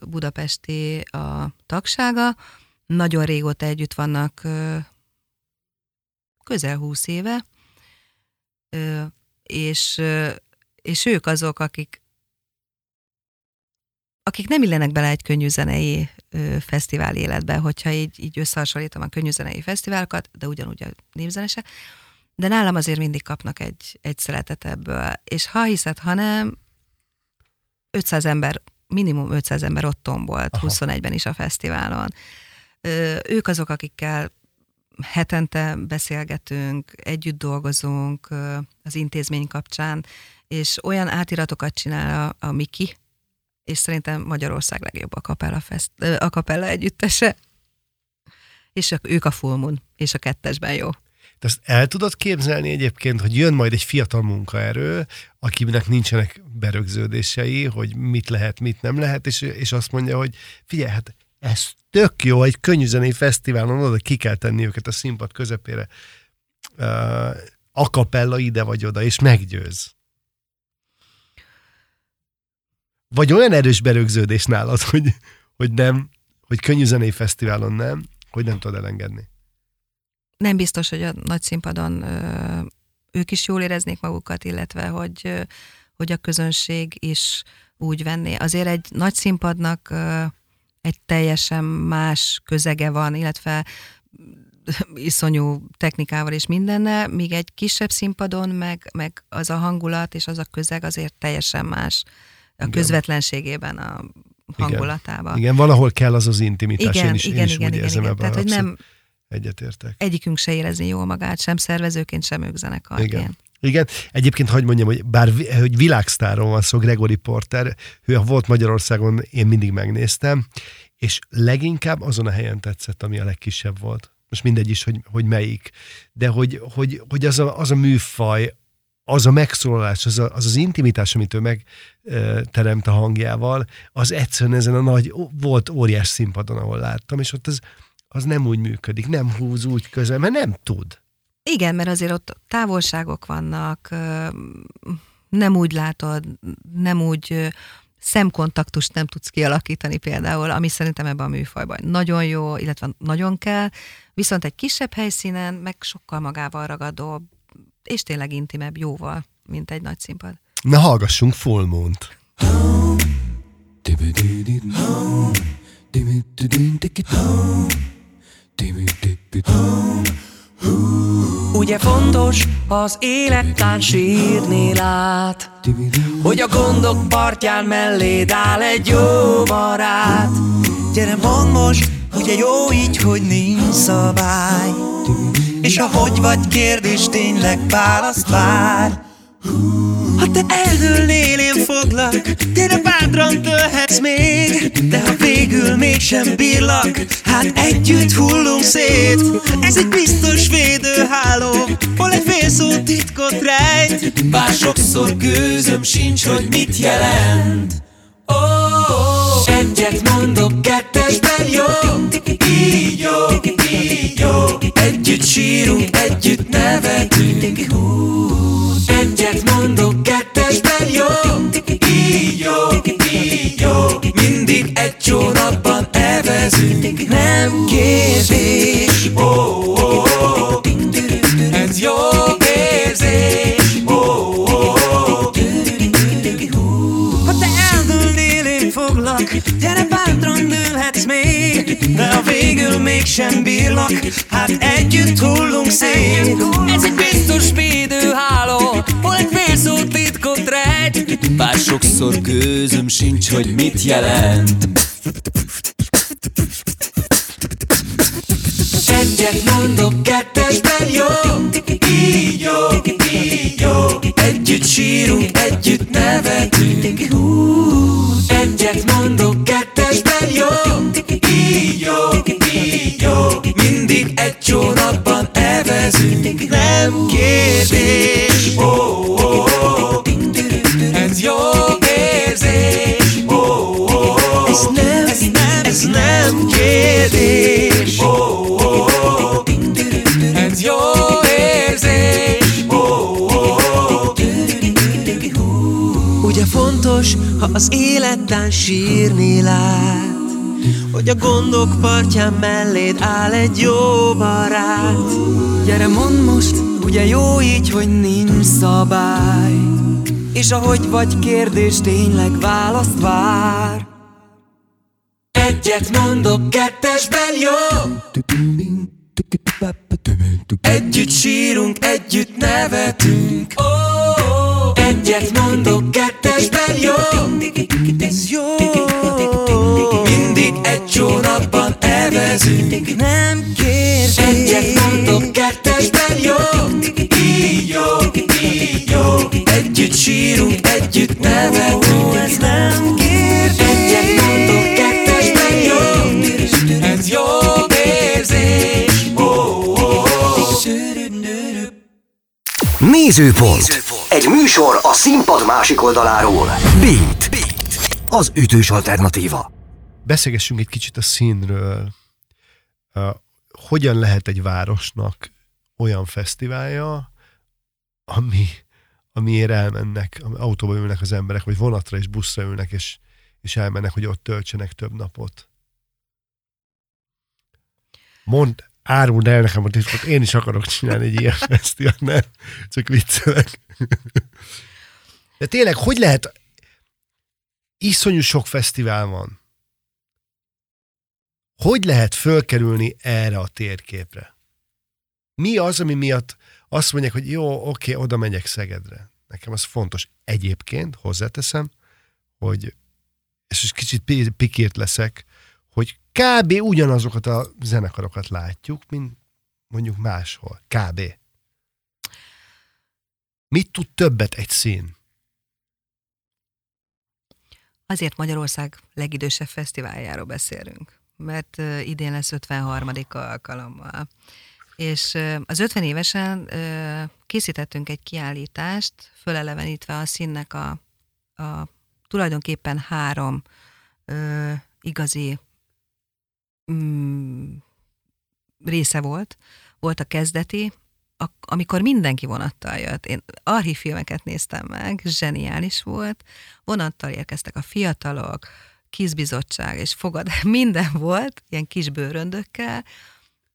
budapesti a tagsága. Nagyon régóta együtt vannak, közel húsz éve, és és ők azok, akik akik nem illenek bele egy könnyű zenei ö, fesztivál életbe, hogyha így, így összehasonlítom a könnyű zenei fesztiválokat, de ugyanúgy a népzenese, de nálam azért mindig kapnak egy, egy szeletet ebből. És ha hiszed, ha nem, 500 ember, minimum 500 ember ott tombolt Aha. 21-ben is a fesztiválon. Ö, ők azok, akikkel hetente beszélgetünk, együtt dolgozunk az intézmény kapcsán, és olyan átiratokat csinál a, a Miki, és szerintem Magyarország legjobb a kapella, fest, a kapella együttese. És ők a Full Moon, és a kettesben jó. De azt el tudod képzelni egyébként, hogy jön majd egy fiatal munkaerő, akinek nincsenek berögződései, hogy mit lehet, mit nem lehet, és, és azt mondja, hogy figyelj, hát ez tök jó, egy könnyűzenei fesztiválon oda ki kell tenni őket a színpad közepére. Uh, akapella ide vagy oda, és meggyőz. Vagy olyan erős berögződés nálad, hogy, hogy nem, hogy könnyű zenei fesztiválon nem, hogy nem tudod elengedni. Nem biztos, hogy a nagy színpadon ö, ők is jól éreznék magukat, illetve hogy, ö, hogy a közönség is úgy venné. Azért egy nagy színpadnak ö, egy teljesen más közege van, illetve iszonyú technikával és mindennel, míg egy kisebb színpadon meg, meg az a hangulat és az a közeg azért teljesen más a közvetlenségében, a hangulatában. Igen. valahol kell az az intimitás, igen, én is, igen, én is igen, úgy igen, érzem igen. ebben. Tehát, hogy nem egyetértek. Egyikünk se érezni jól magát, sem szervezőként, sem ők zenekarként. Igen. Igen, egyébként hagyd mondjam, hogy bár hogy világsztáron van szó, Gregory Porter, ő volt Magyarországon, én mindig megnéztem, és leginkább azon a helyen tetszett, ami a legkisebb volt. Most mindegy is, hogy, hogy melyik. De hogy, hogy, hogy az, a, az a műfaj, az a megszólalás, az, a, az az intimitás, amit ő megteremt a hangjával, az egyszerűen ezen a nagy, volt óriás színpadon, ahol láttam, és ott az, az nem úgy működik, nem húz úgy közel, mert nem tud. Igen, mert azért ott távolságok vannak, nem úgy látod, nem úgy szemkontaktust nem tudsz kialakítani például, ami szerintem ebben a műfajban nagyon jó, illetve nagyon kell, viszont egy kisebb helyszínen meg sokkal magával ragadó, és tényleg intimebb jóval, mint egy nagy színpad. Na hallgassunk Full Moon-t. Ugye fontos, az élettán sírni lát Hogy a gondok partján melléd áll egy jó barát Gyere mondd most, ugye jó így, hogy nincs szabály És a hogy vagy kérdés tényleg választ vár. Ha te eldőlnél, én foglak Gyere bátran tölhetsz még. De ha végül mégsem bírlak Hát együtt hullunk szét. Ez egy biztos védőháló Hol egy fél szó titkot rejt. Bár sokszor gőzöm sincs, hogy mit jelent. Oh, egyet mondok, kettesben jó, így jó Együtt sírunk, együtt nevetünk. Egyet mondok, kettesben jó. Így jó, így jó Mindig egy csónakban evezünk. Nem kérdés mégsem bírnak. Hát együtt hullunk szét. Ez egy biztos védőháló Hol egy félszó titkot rejt. Bár sokszor gőzöm sincs, hogy mit jelent. Egyet mondok, kettesben jó. Így jó, így jó. Együtt sírunk, együtt nevetünk. Egyet mondok, kettesben jó, így jó Mindig egy csónakban evezünk Nem kérdés oh, oh, oh. Ez jó érzés oh, oh, oh. Ez nem, ez nem, ez nem kérdés oh, oh, oh. Ez jó érzés oh, oh, oh. Ugye fontos, ha az életben sírni lát Hogy a gondok partján melléd áll egy jó barát. Gyere mondd most, ugye jó így, hogy nincs szabály? És ahogy vagy kérdés tényleg választ vár. Egyet mondok, kettesben jó. Együtt sírunk, együtt nevetünk. Egyet mondok, kettesben jó. Ez jó egy csónakban evezünk Nem kérdés Egyet mondok, kettesben jó Így jó, így jó Együtt sírunk, együtt nevetünk Ez nem kérdés Egyet mondok, kettesben jó Ez jó érzés oh, oh, oh. Nézőpont. Egy műsor a színpad másik oldaláról. Beat. Az ütős alternatíva. Beszélgessünk egy kicsit a színről. Hogyan lehet egy városnak olyan fesztiválja, ami, amiért elmennek, autóba ülnek az emberek, vagy vonatra és buszra ülnek, és, és elmennek, hogy ott töltsenek több napot. Mond, áruld el nekem a titkot, én is akarok csinálni egy ilyen fesztivált, nem? Csak viccelek. De tényleg, hogy lehet, iszonyú sok fesztivál van. Hogy lehet fölkerülni erre a térképre? Mi az, ami miatt azt mondják, hogy jó, oké, oda megyek Szegedre. Nekem az fontos. Egyébként hozzáteszem, hogy és is kicsit pikért leszek, hogy kb. ugyanazokat a zenekarokat látjuk, mint mondjuk máshol. Kb. Mit tud többet egy szín? Azért Magyarország legidősebb fesztiváljáról beszélünk, mert idén lesz 53. alkalommal. És az 50 évesen készítettünk egy kiállítást, fölelevenítve a színnek a, a tulajdonképpen három igazi mm, része volt. Volt a kezdeti, amikor mindenki vonattal jött. Én archívfilmeket néztem meg, zseniális volt. Vonattal érkeztek a fiatalok, kizbizottság és fogad, <laughs> minden volt, ilyen kis bőröndökkel,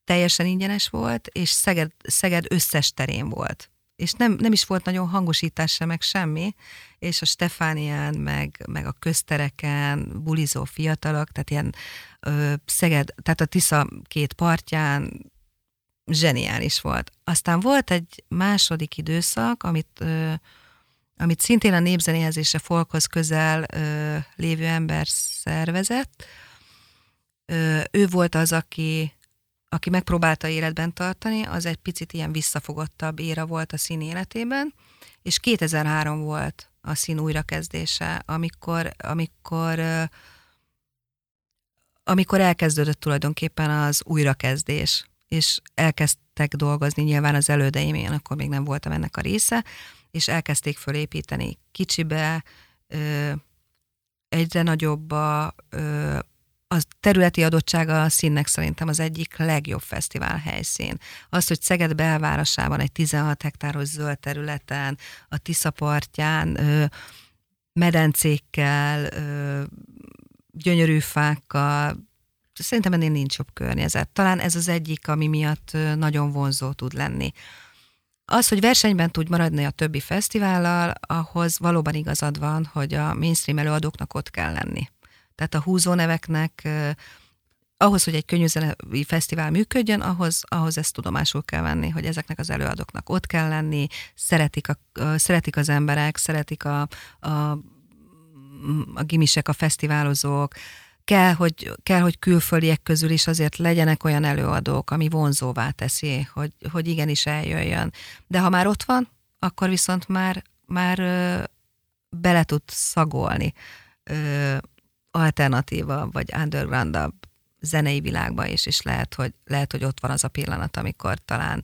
teljesen ingyenes volt, és Szeged, Szeged összes terén volt. És nem, nem is volt nagyon hangosítás sem, meg semmi, és a Stefánián, meg, meg a köztereken bulizó fiatalok, tehát ilyen ö, Szeged, tehát a Tisza két partján zseniális volt. Aztán volt egy második időszak, amit, ö, amit szintén a népzenéhez és a folkhoz közel ö, lévő ember szervezett. Ö, ő volt az, aki, aki megpróbálta életben tartani, az egy picit ilyen visszafogottabb éra volt a szín életében, és 2003 volt a szín újrakezdése, amikor, amikor amikor elkezdődött tulajdonképpen az újrakezdés, és elkezdtek dolgozni nyilván az elődeim, én akkor még nem voltam ennek a része, és elkezdték fölépíteni kicsibe, egyre nagyobba, a területi adottsága a színnek szerintem az egyik legjobb fesztivál helyszín. Az, hogy Szeged belvárosában egy 16 hektáros zöld területen, a Tisza partján, medencékkel, gyönyörű fákkal, szerintem ennél nincs jobb környezet. Talán ez az egyik, ami miatt nagyon vonzó tud lenni. Az, hogy versenyben tud maradni a többi fesztivállal, ahhoz valóban igazad van, hogy a mainstream előadóknak ott kell lenni. Tehát a húzóneveknek ahhoz, hogy egy könnyűzenei fesztivál működjön, ahhoz, ahhoz ezt tudomásul kell venni, hogy ezeknek az előadóknak ott kell lenni, szeretik, a, szeretik az emberek, szeretik a, a, a gimisek, a fesztiválozók, kell hogy, kell, hogy külföldiek közül is azért legyenek olyan előadók, ami vonzóvá teszi, hogy, hogy igenis eljöjjön. De ha már ott van, akkor viszont már, már ö, bele tud szagolni ö, alternatíva vagy undergroundabb zenei világba is, és lehet hogy, lehet, hogy ott van az a pillanat, amikor talán,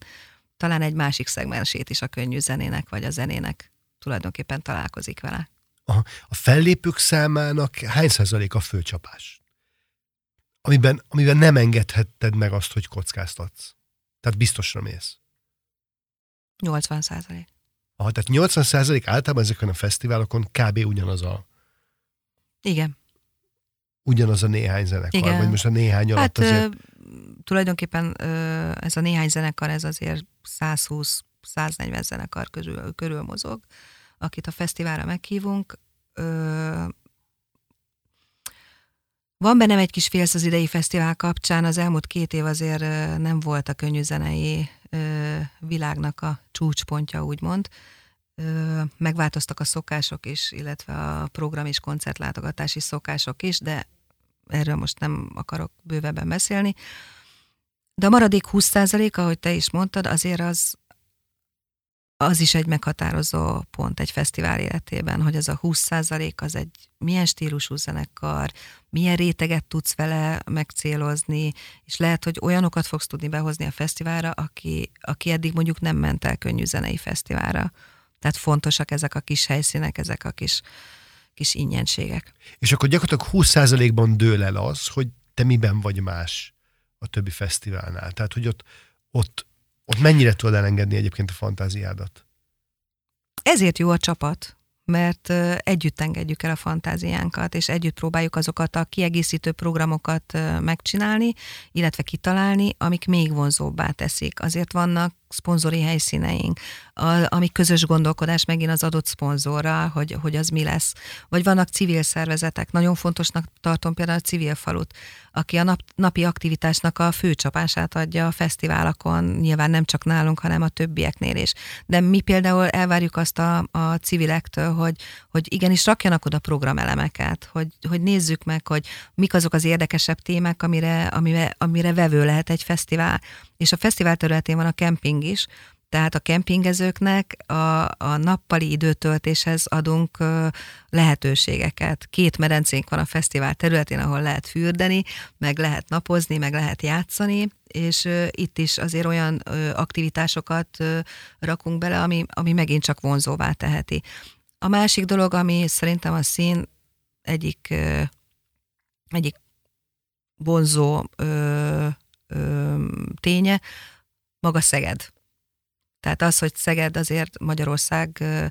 talán egy másik szegmensét is a könnyű zenének, vagy a zenének tulajdonképpen találkozik vele. A, a fellépők számának hány százalék a főcsapás? Amiben, amiben nem engedhetted meg azt, hogy kockáztatsz. Tehát biztosra mész. 80 százalék. Aha, tehát 80 százalék általában ezeken a fesztiválokon kb. ugyanaz a... Igen. Ugyanaz a néhány zenekar, Igen. vagy most a néhány alatt Hát azért... tulajdonképpen ez a néhány zenekar, ez azért 120-140 zenekar körül, körül mozog, akit a fesztiválra meghívunk. Ö, van bennem egy kis félsz az idei fesztivál kapcsán, az elmúlt két év azért nem volt a könnyű zenei ö, világnak a csúcspontja, úgymond. Megváltoztak a szokások is, illetve a program és koncertlátogatási szokások is, de erről most nem akarok bővebben beszélni. De a maradék 20%, ahogy te is mondtad, azért az, az is egy meghatározó pont egy fesztivál életében, hogy az a 20% az egy milyen stílusú zenekar, milyen réteget tudsz vele megcélozni, és lehet, hogy olyanokat fogsz tudni behozni a fesztiválra, aki, aki eddig mondjuk nem ment el könnyű zenei fesztiválra. Tehát fontosak ezek a kis helyszínek, ezek a kis, kis ingyenségek. És akkor gyakorlatilag 20%-ban dől el az, hogy te miben vagy más a többi fesztiválnál. Tehát, hogy ott, ott, ott mennyire tudod elengedni egyébként a fantáziádat. Ezért jó a csapat, mert együtt engedjük el a fantáziánkat, és együtt próbáljuk azokat a kiegészítő programokat megcsinálni, illetve kitalálni, amik még vonzóbbá teszik. Azért vannak szponzori helyszíneink, a, ami közös gondolkodás megint az adott szponzorral, hogy, hogy az mi lesz. Vagy vannak civil szervezetek, nagyon fontosnak tartom például a civil falut, aki a nap, napi aktivitásnak a főcsapását adja a fesztiválokon, nyilván nem csak nálunk, hanem a többieknél is. De mi például elvárjuk azt a, a civilektől, hogy, hogy igenis rakjanak oda programelemeket, hogy, hogy nézzük meg, hogy mik azok az érdekesebb témák, amire, amire, amire vevő lehet egy fesztivál. És a fesztivál területén van a kemping is, tehát a kempingezőknek a, a nappali időtöltéshez adunk ö, lehetőségeket. Két medencénk van a fesztivál területén, ahol lehet fürdeni, meg lehet napozni, meg lehet játszani, és ö, itt is azért olyan ö, aktivitásokat rakunk bele, ami, ami megint csak vonzóvá teheti. A másik dolog, ami szerintem a szín egyik, egyik vonzó ö, ténye, maga Szeged. Tehát az, hogy Szeged azért Magyarország ö,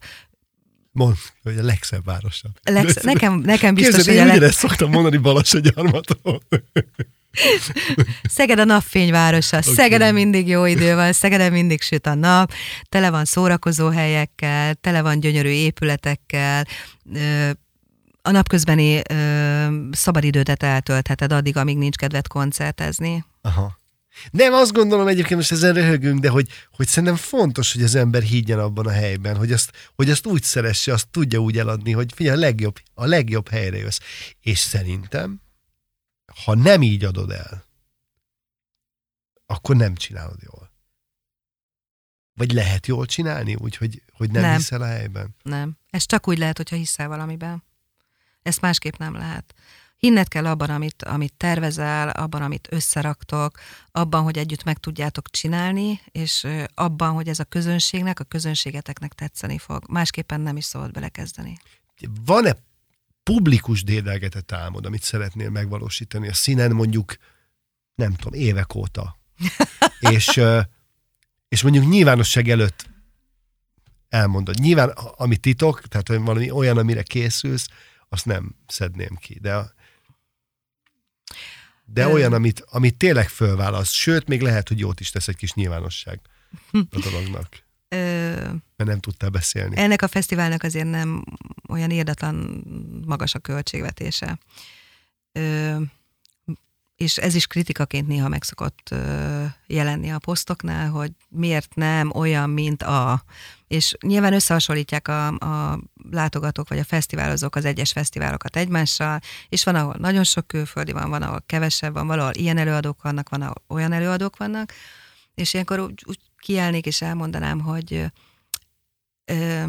hogy a legszebb városa. legsz, nekem, nekem biztos, Képzeld, hogy én a leg, ugyanezt szoktam mondani Balassagyarmatról. Szeged a napfényvárosa, okay. Szegeden mindig jó idő van, Szegeden mindig süt a nap, tele van szórakozó helyekkel, tele van gyönyörű épületekkel, a napközbeni ö, szabadidődet eltöltheted addig, amíg nincs kedved koncertezni. Aha. Nem, azt gondolom egyébként, most ezen röhögünk, de hogy, hogy szerintem fontos, hogy az ember higgyen abban a helyben, hogy azt, hogy azt úgy szeresse, azt tudja úgy eladni, hogy figyelj, a legjobb, a legjobb helyre jössz. És szerintem, ha nem így adod el, akkor nem csinálod jól. Vagy lehet jól csinálni, úgyhogy hogy nem, Nem. hiszel a helyben. Nem. Ez csak úgy lehet, hogyha hiszel valamiben. Ezt másképp nem lehet. Hinned kell abban, amit, amit tervezel, abban, amit összeraktok, abban, hogy együtt meg tudjátok csinálni, és abban, hogy ez a közönségnek, a közönségeteknek tetszeni fog. Másképpen nem is szabad belekezdeni. Van-e publikus dédelgetett álmod, amit szeretnél megvalósítani a színen mondjuk, nem tudom, évek óta? <laughs> és, és mondjuk nyilvánosság előtt elmondod. Nyilván, ami titok, tehát valami olyan, amire készülsz, azt nem szedném ki. De, de Ö. olyan, amit, amit tényleg fölválasz, sőt, még lehet, hogy jót is tesz egy kis nyilvánosság a dolognak, <laughs> mert nem tudtál beszélni. ennek a fesztiválnak azért nem olyan érdetlen magas a költségvetése. Ö, és ez is kritikaként néha meg szokott ö, jelenni a posztoknál, hogy miért nem olyan, mint a... És nyilván összehasonlítják a, a látogatók vagy a fesztiválozók az egyes fesztiválokat egymással, és van, ahol nagyon sok külföldi van, van, ahol kevesebb van, valahol ilyen előadók vannak, van, ahol olyan előadók vannak, és ilyenkor úgy, úgy kiállnék és elmondanám, hogy ö,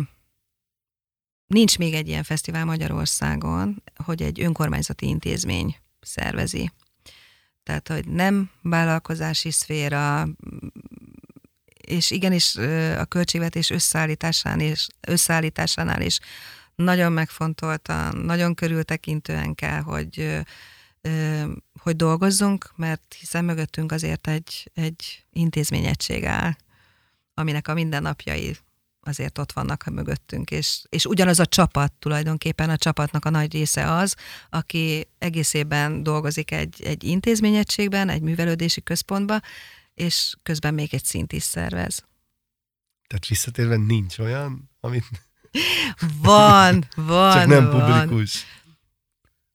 nincs még egy ilyen fesztivál Magyarországon, hogy egy önkormányzati intézmény szervezi. Tehát, hogy nem vállalkozási szféra, és igenis a költségvetés összeállításán és, összeállításánál is nagyon megfontoltan, nagyon körültekintően kell, hogy, hogy dolgozzunk, mert hiszen mögöttünk azért egy, egy intézményegység áll, aminek a mindennapjai azért ott vannak mögöttünk, és, és ugyanaz a csapat tulajdonképpen, a csapatnak a nagy része az, aki egész évben dolgozik egy, egy intézményegységben, egy művelődési központban, és közben még egy szint is szervez. Tehát visszatérve nincs olyan, amit... Van, <laughs> van, Csak nem van. publikus.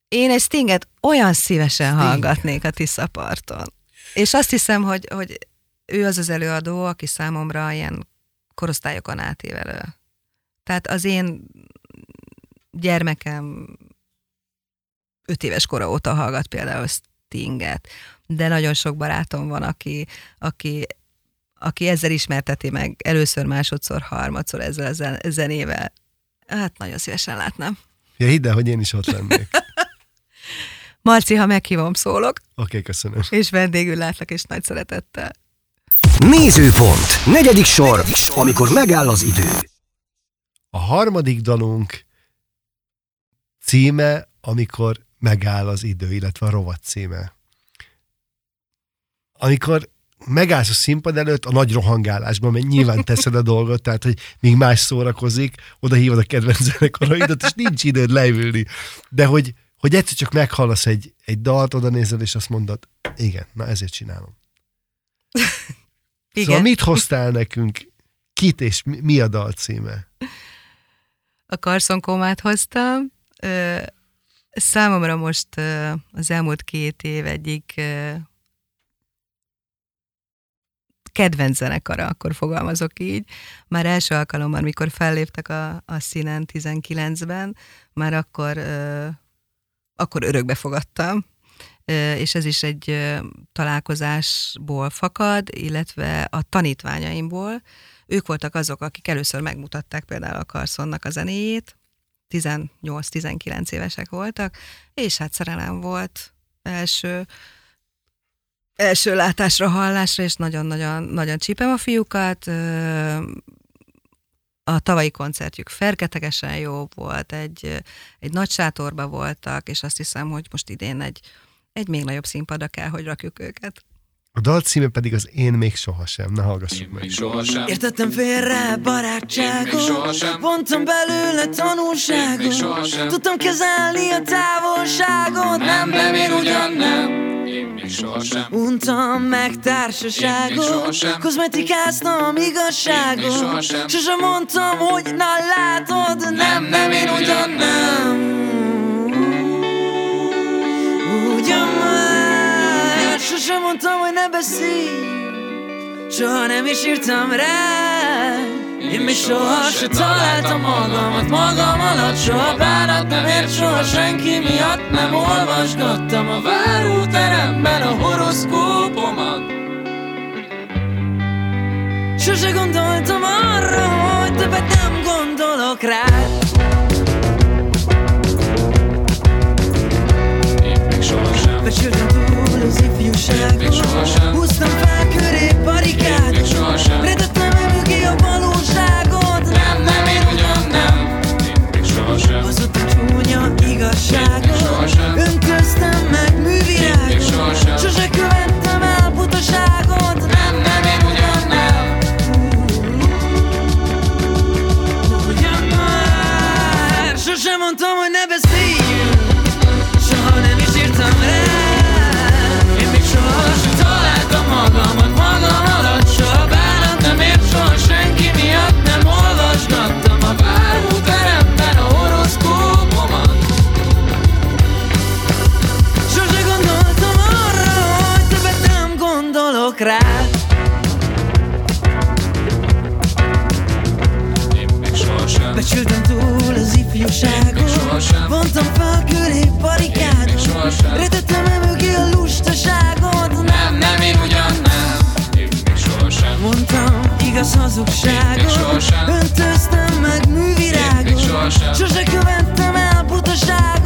Én egy Stinget olyan szívesen Sting. hallgatnék a Tiszaparton. És azt hiszem, hogy, hogy ő az az előadó, aki számomra ilyen korosztályokon átívelő. Tehát az én gyermekem öt éves kora óta hallgat például Stinget, de nagyon sok barátom van, aki, aki, aki ezzel ismerteti meg először, másodszor, harmadszor ezzel a zenével. Hát nagyon szívesen látnám. Ja, hidd el, hogy én is ott lennék. <laughs> Marci, ha meghívom, szólok. Oké, okay, köszönöm. És vendégül látlak, és nagy szeretettel. Nézőpont. Negyedik sor, amikor megáll az idő. A harmadik dalunk címe, amikor megáll az idő, illetve a rovat címe. Amikor megállsz a színpad előtt a nagy rohangálásban, mert nyilván teszed a dolgot, tehát, hogy még más szórakozik, oda hívod a kedvenc zenekaraidat, és nincs időd leülni. De hogy, hogy egyszer csak meghallasz egy, egy dalt, oda nézel, és azt mondod, igen, na ezért csinálom. Igen. Szóval mit hoztál nekünk? Kit és mi a dal címe? A karszonkómát hoztam. Számomra most az elmúlt két év egyik kedvenc zenekara, akkor fogalmazok így. Már első alkalommal, mikor felléptek a, a színen 19-ben, már akkor, akkor örökbe fogadtam és ez is egy találkozásból fakad, illetve a tanítványaimból. Ők voltak azok, akik először megmutatták például a Carsonnak a zenéjét, 18-19 évesek voltak, és hát szerelem volt első, első látásra, hallásra, és nagyon-nagyon nagyon csípem a fiúkat. A tavalyi koncertjük ferketegesen jó volt, egy, egy nagy sátorba voltak, és azt hiszem, hogy most idén egy egy még nagyobb színpadra kell, hogy rakjuk őket. A dal címe pedig az Én még sohasem. Na hallgassuk meg. Sohasem. Értettem félre barátságot, vontam belőle tanulságot, tudtam kezelni a távolságot, nem, nem, én ugyan nem. Untam meg társaságot, kozmetikáztam igazságot, sosem mondtam, hogy na látod, nem, nem, én ugyan nem. Ugyan már Sosem mondtam, hogy ne beszélj. Soha nem is írtam rá. Én még soha se találtam magamat magam alatt Soha bánat nem ért, soha senki miatt Nem olvasgattam a váróteremben a horoszkópomat. Sose gondoltam arra, hogy többet nem gondolok rád. Becsültem túl az ifjúságon Húztam fel köré barikádot Redettem el mögé a valóságot barikádon. Rejtettem el mögé a lustaságot Nem, nem, én ugyan nem. Én még sohasem. Mondtam igaz hazugságot Öntöztem meg művirágot. Sose követtem el butaságot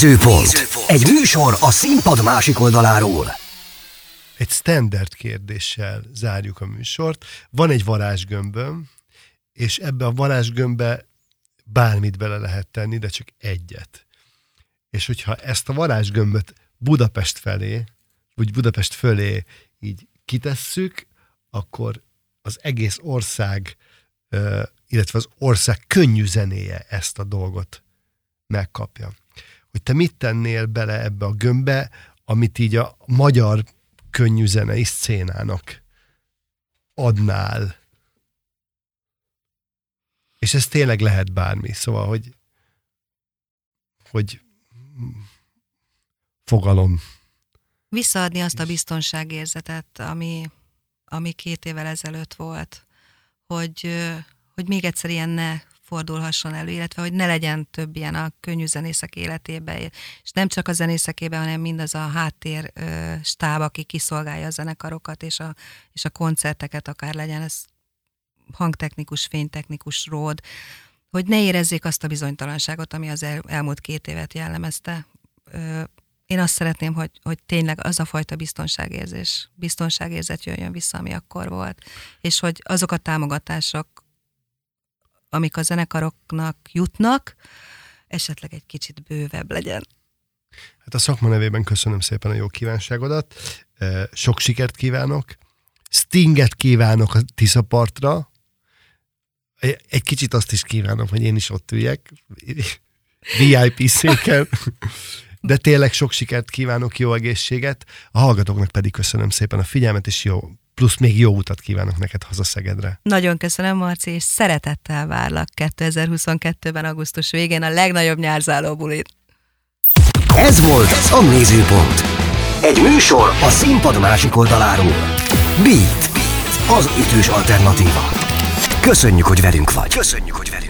Nézőpont. Egy műsor a színpad másik oldaláról. Egy standard kérdéssel zárjuk a műsort. Van egy varázsgömböm, és ebbe a varázsgömbbe bármit bele lehet tenni, de csak egyet. És hogyha ezt a varázsgömböt Budapest felé, vagy Budapest fölé így kitesszük, akkor az egész ország, illetve az ország könnyű zenéje ezt a dolgot megkapja. Hogy te mit tennél bele ebbe a gömbbe, amit így a magyar könnyű zenei szcénának adnál. És ez tényleg lehet bármi. Szóval, hogy hogy fogalom. Visszaadni azt a biztonságérzetet, ami, ami két évvel ezelőtt volt, hogy, hogy még egyszer ilyen ne fordulhasson elő, illetve hogy ne legyen több ilyen a könnyű zenészek életében, és nem csak a zenészekében, hanem mindaz a háttér ö, stáb, aki kiszolgálja a zenekarokat, és a, és a koncerteket akár legyen, ez hangtechnikus, fénytechnikus, ród, hogy ne érezzék azt a bizonytalanságot, ami az el, elmúlt két évet jellemezte. Ö, én azt szeretném, hogy, hogy tényleg az a fajta biztonságérzés, biztonságérzet jöjjön vissza, ami akkor volt, és hogy azok a támogatások, amik a zenekaroknak jutnak, esetleg egy kicsit bővebb legyen. Hát a szakma nevében köszönöm szépen a jó kívánságodat. Eh, Sok sikert kívánok. Stinget kívánok a Tiszapartra. Egy kicsit azt is kívánom, hogy én is ott üljek. VIP széken. De tényleg sok sikert kívánok, jó egészséget. A hallgatóknak pedig köszönöm szépen a figyelmet, és jó, plusz még jó utat kívánok neked haza Szegedre. Nagyon köszönöm, Marci, és szeretettel várlak 2022-ben augusztus végén a legnagyobb nyárzáló bulit. Ez volt a Nézőpont. Egy műsor a színpad másik oldaláról. Beat. Az ütős alternatíva. Köszönjük, hogy velünk vagy. Köszönjük, hogy velünk vagy.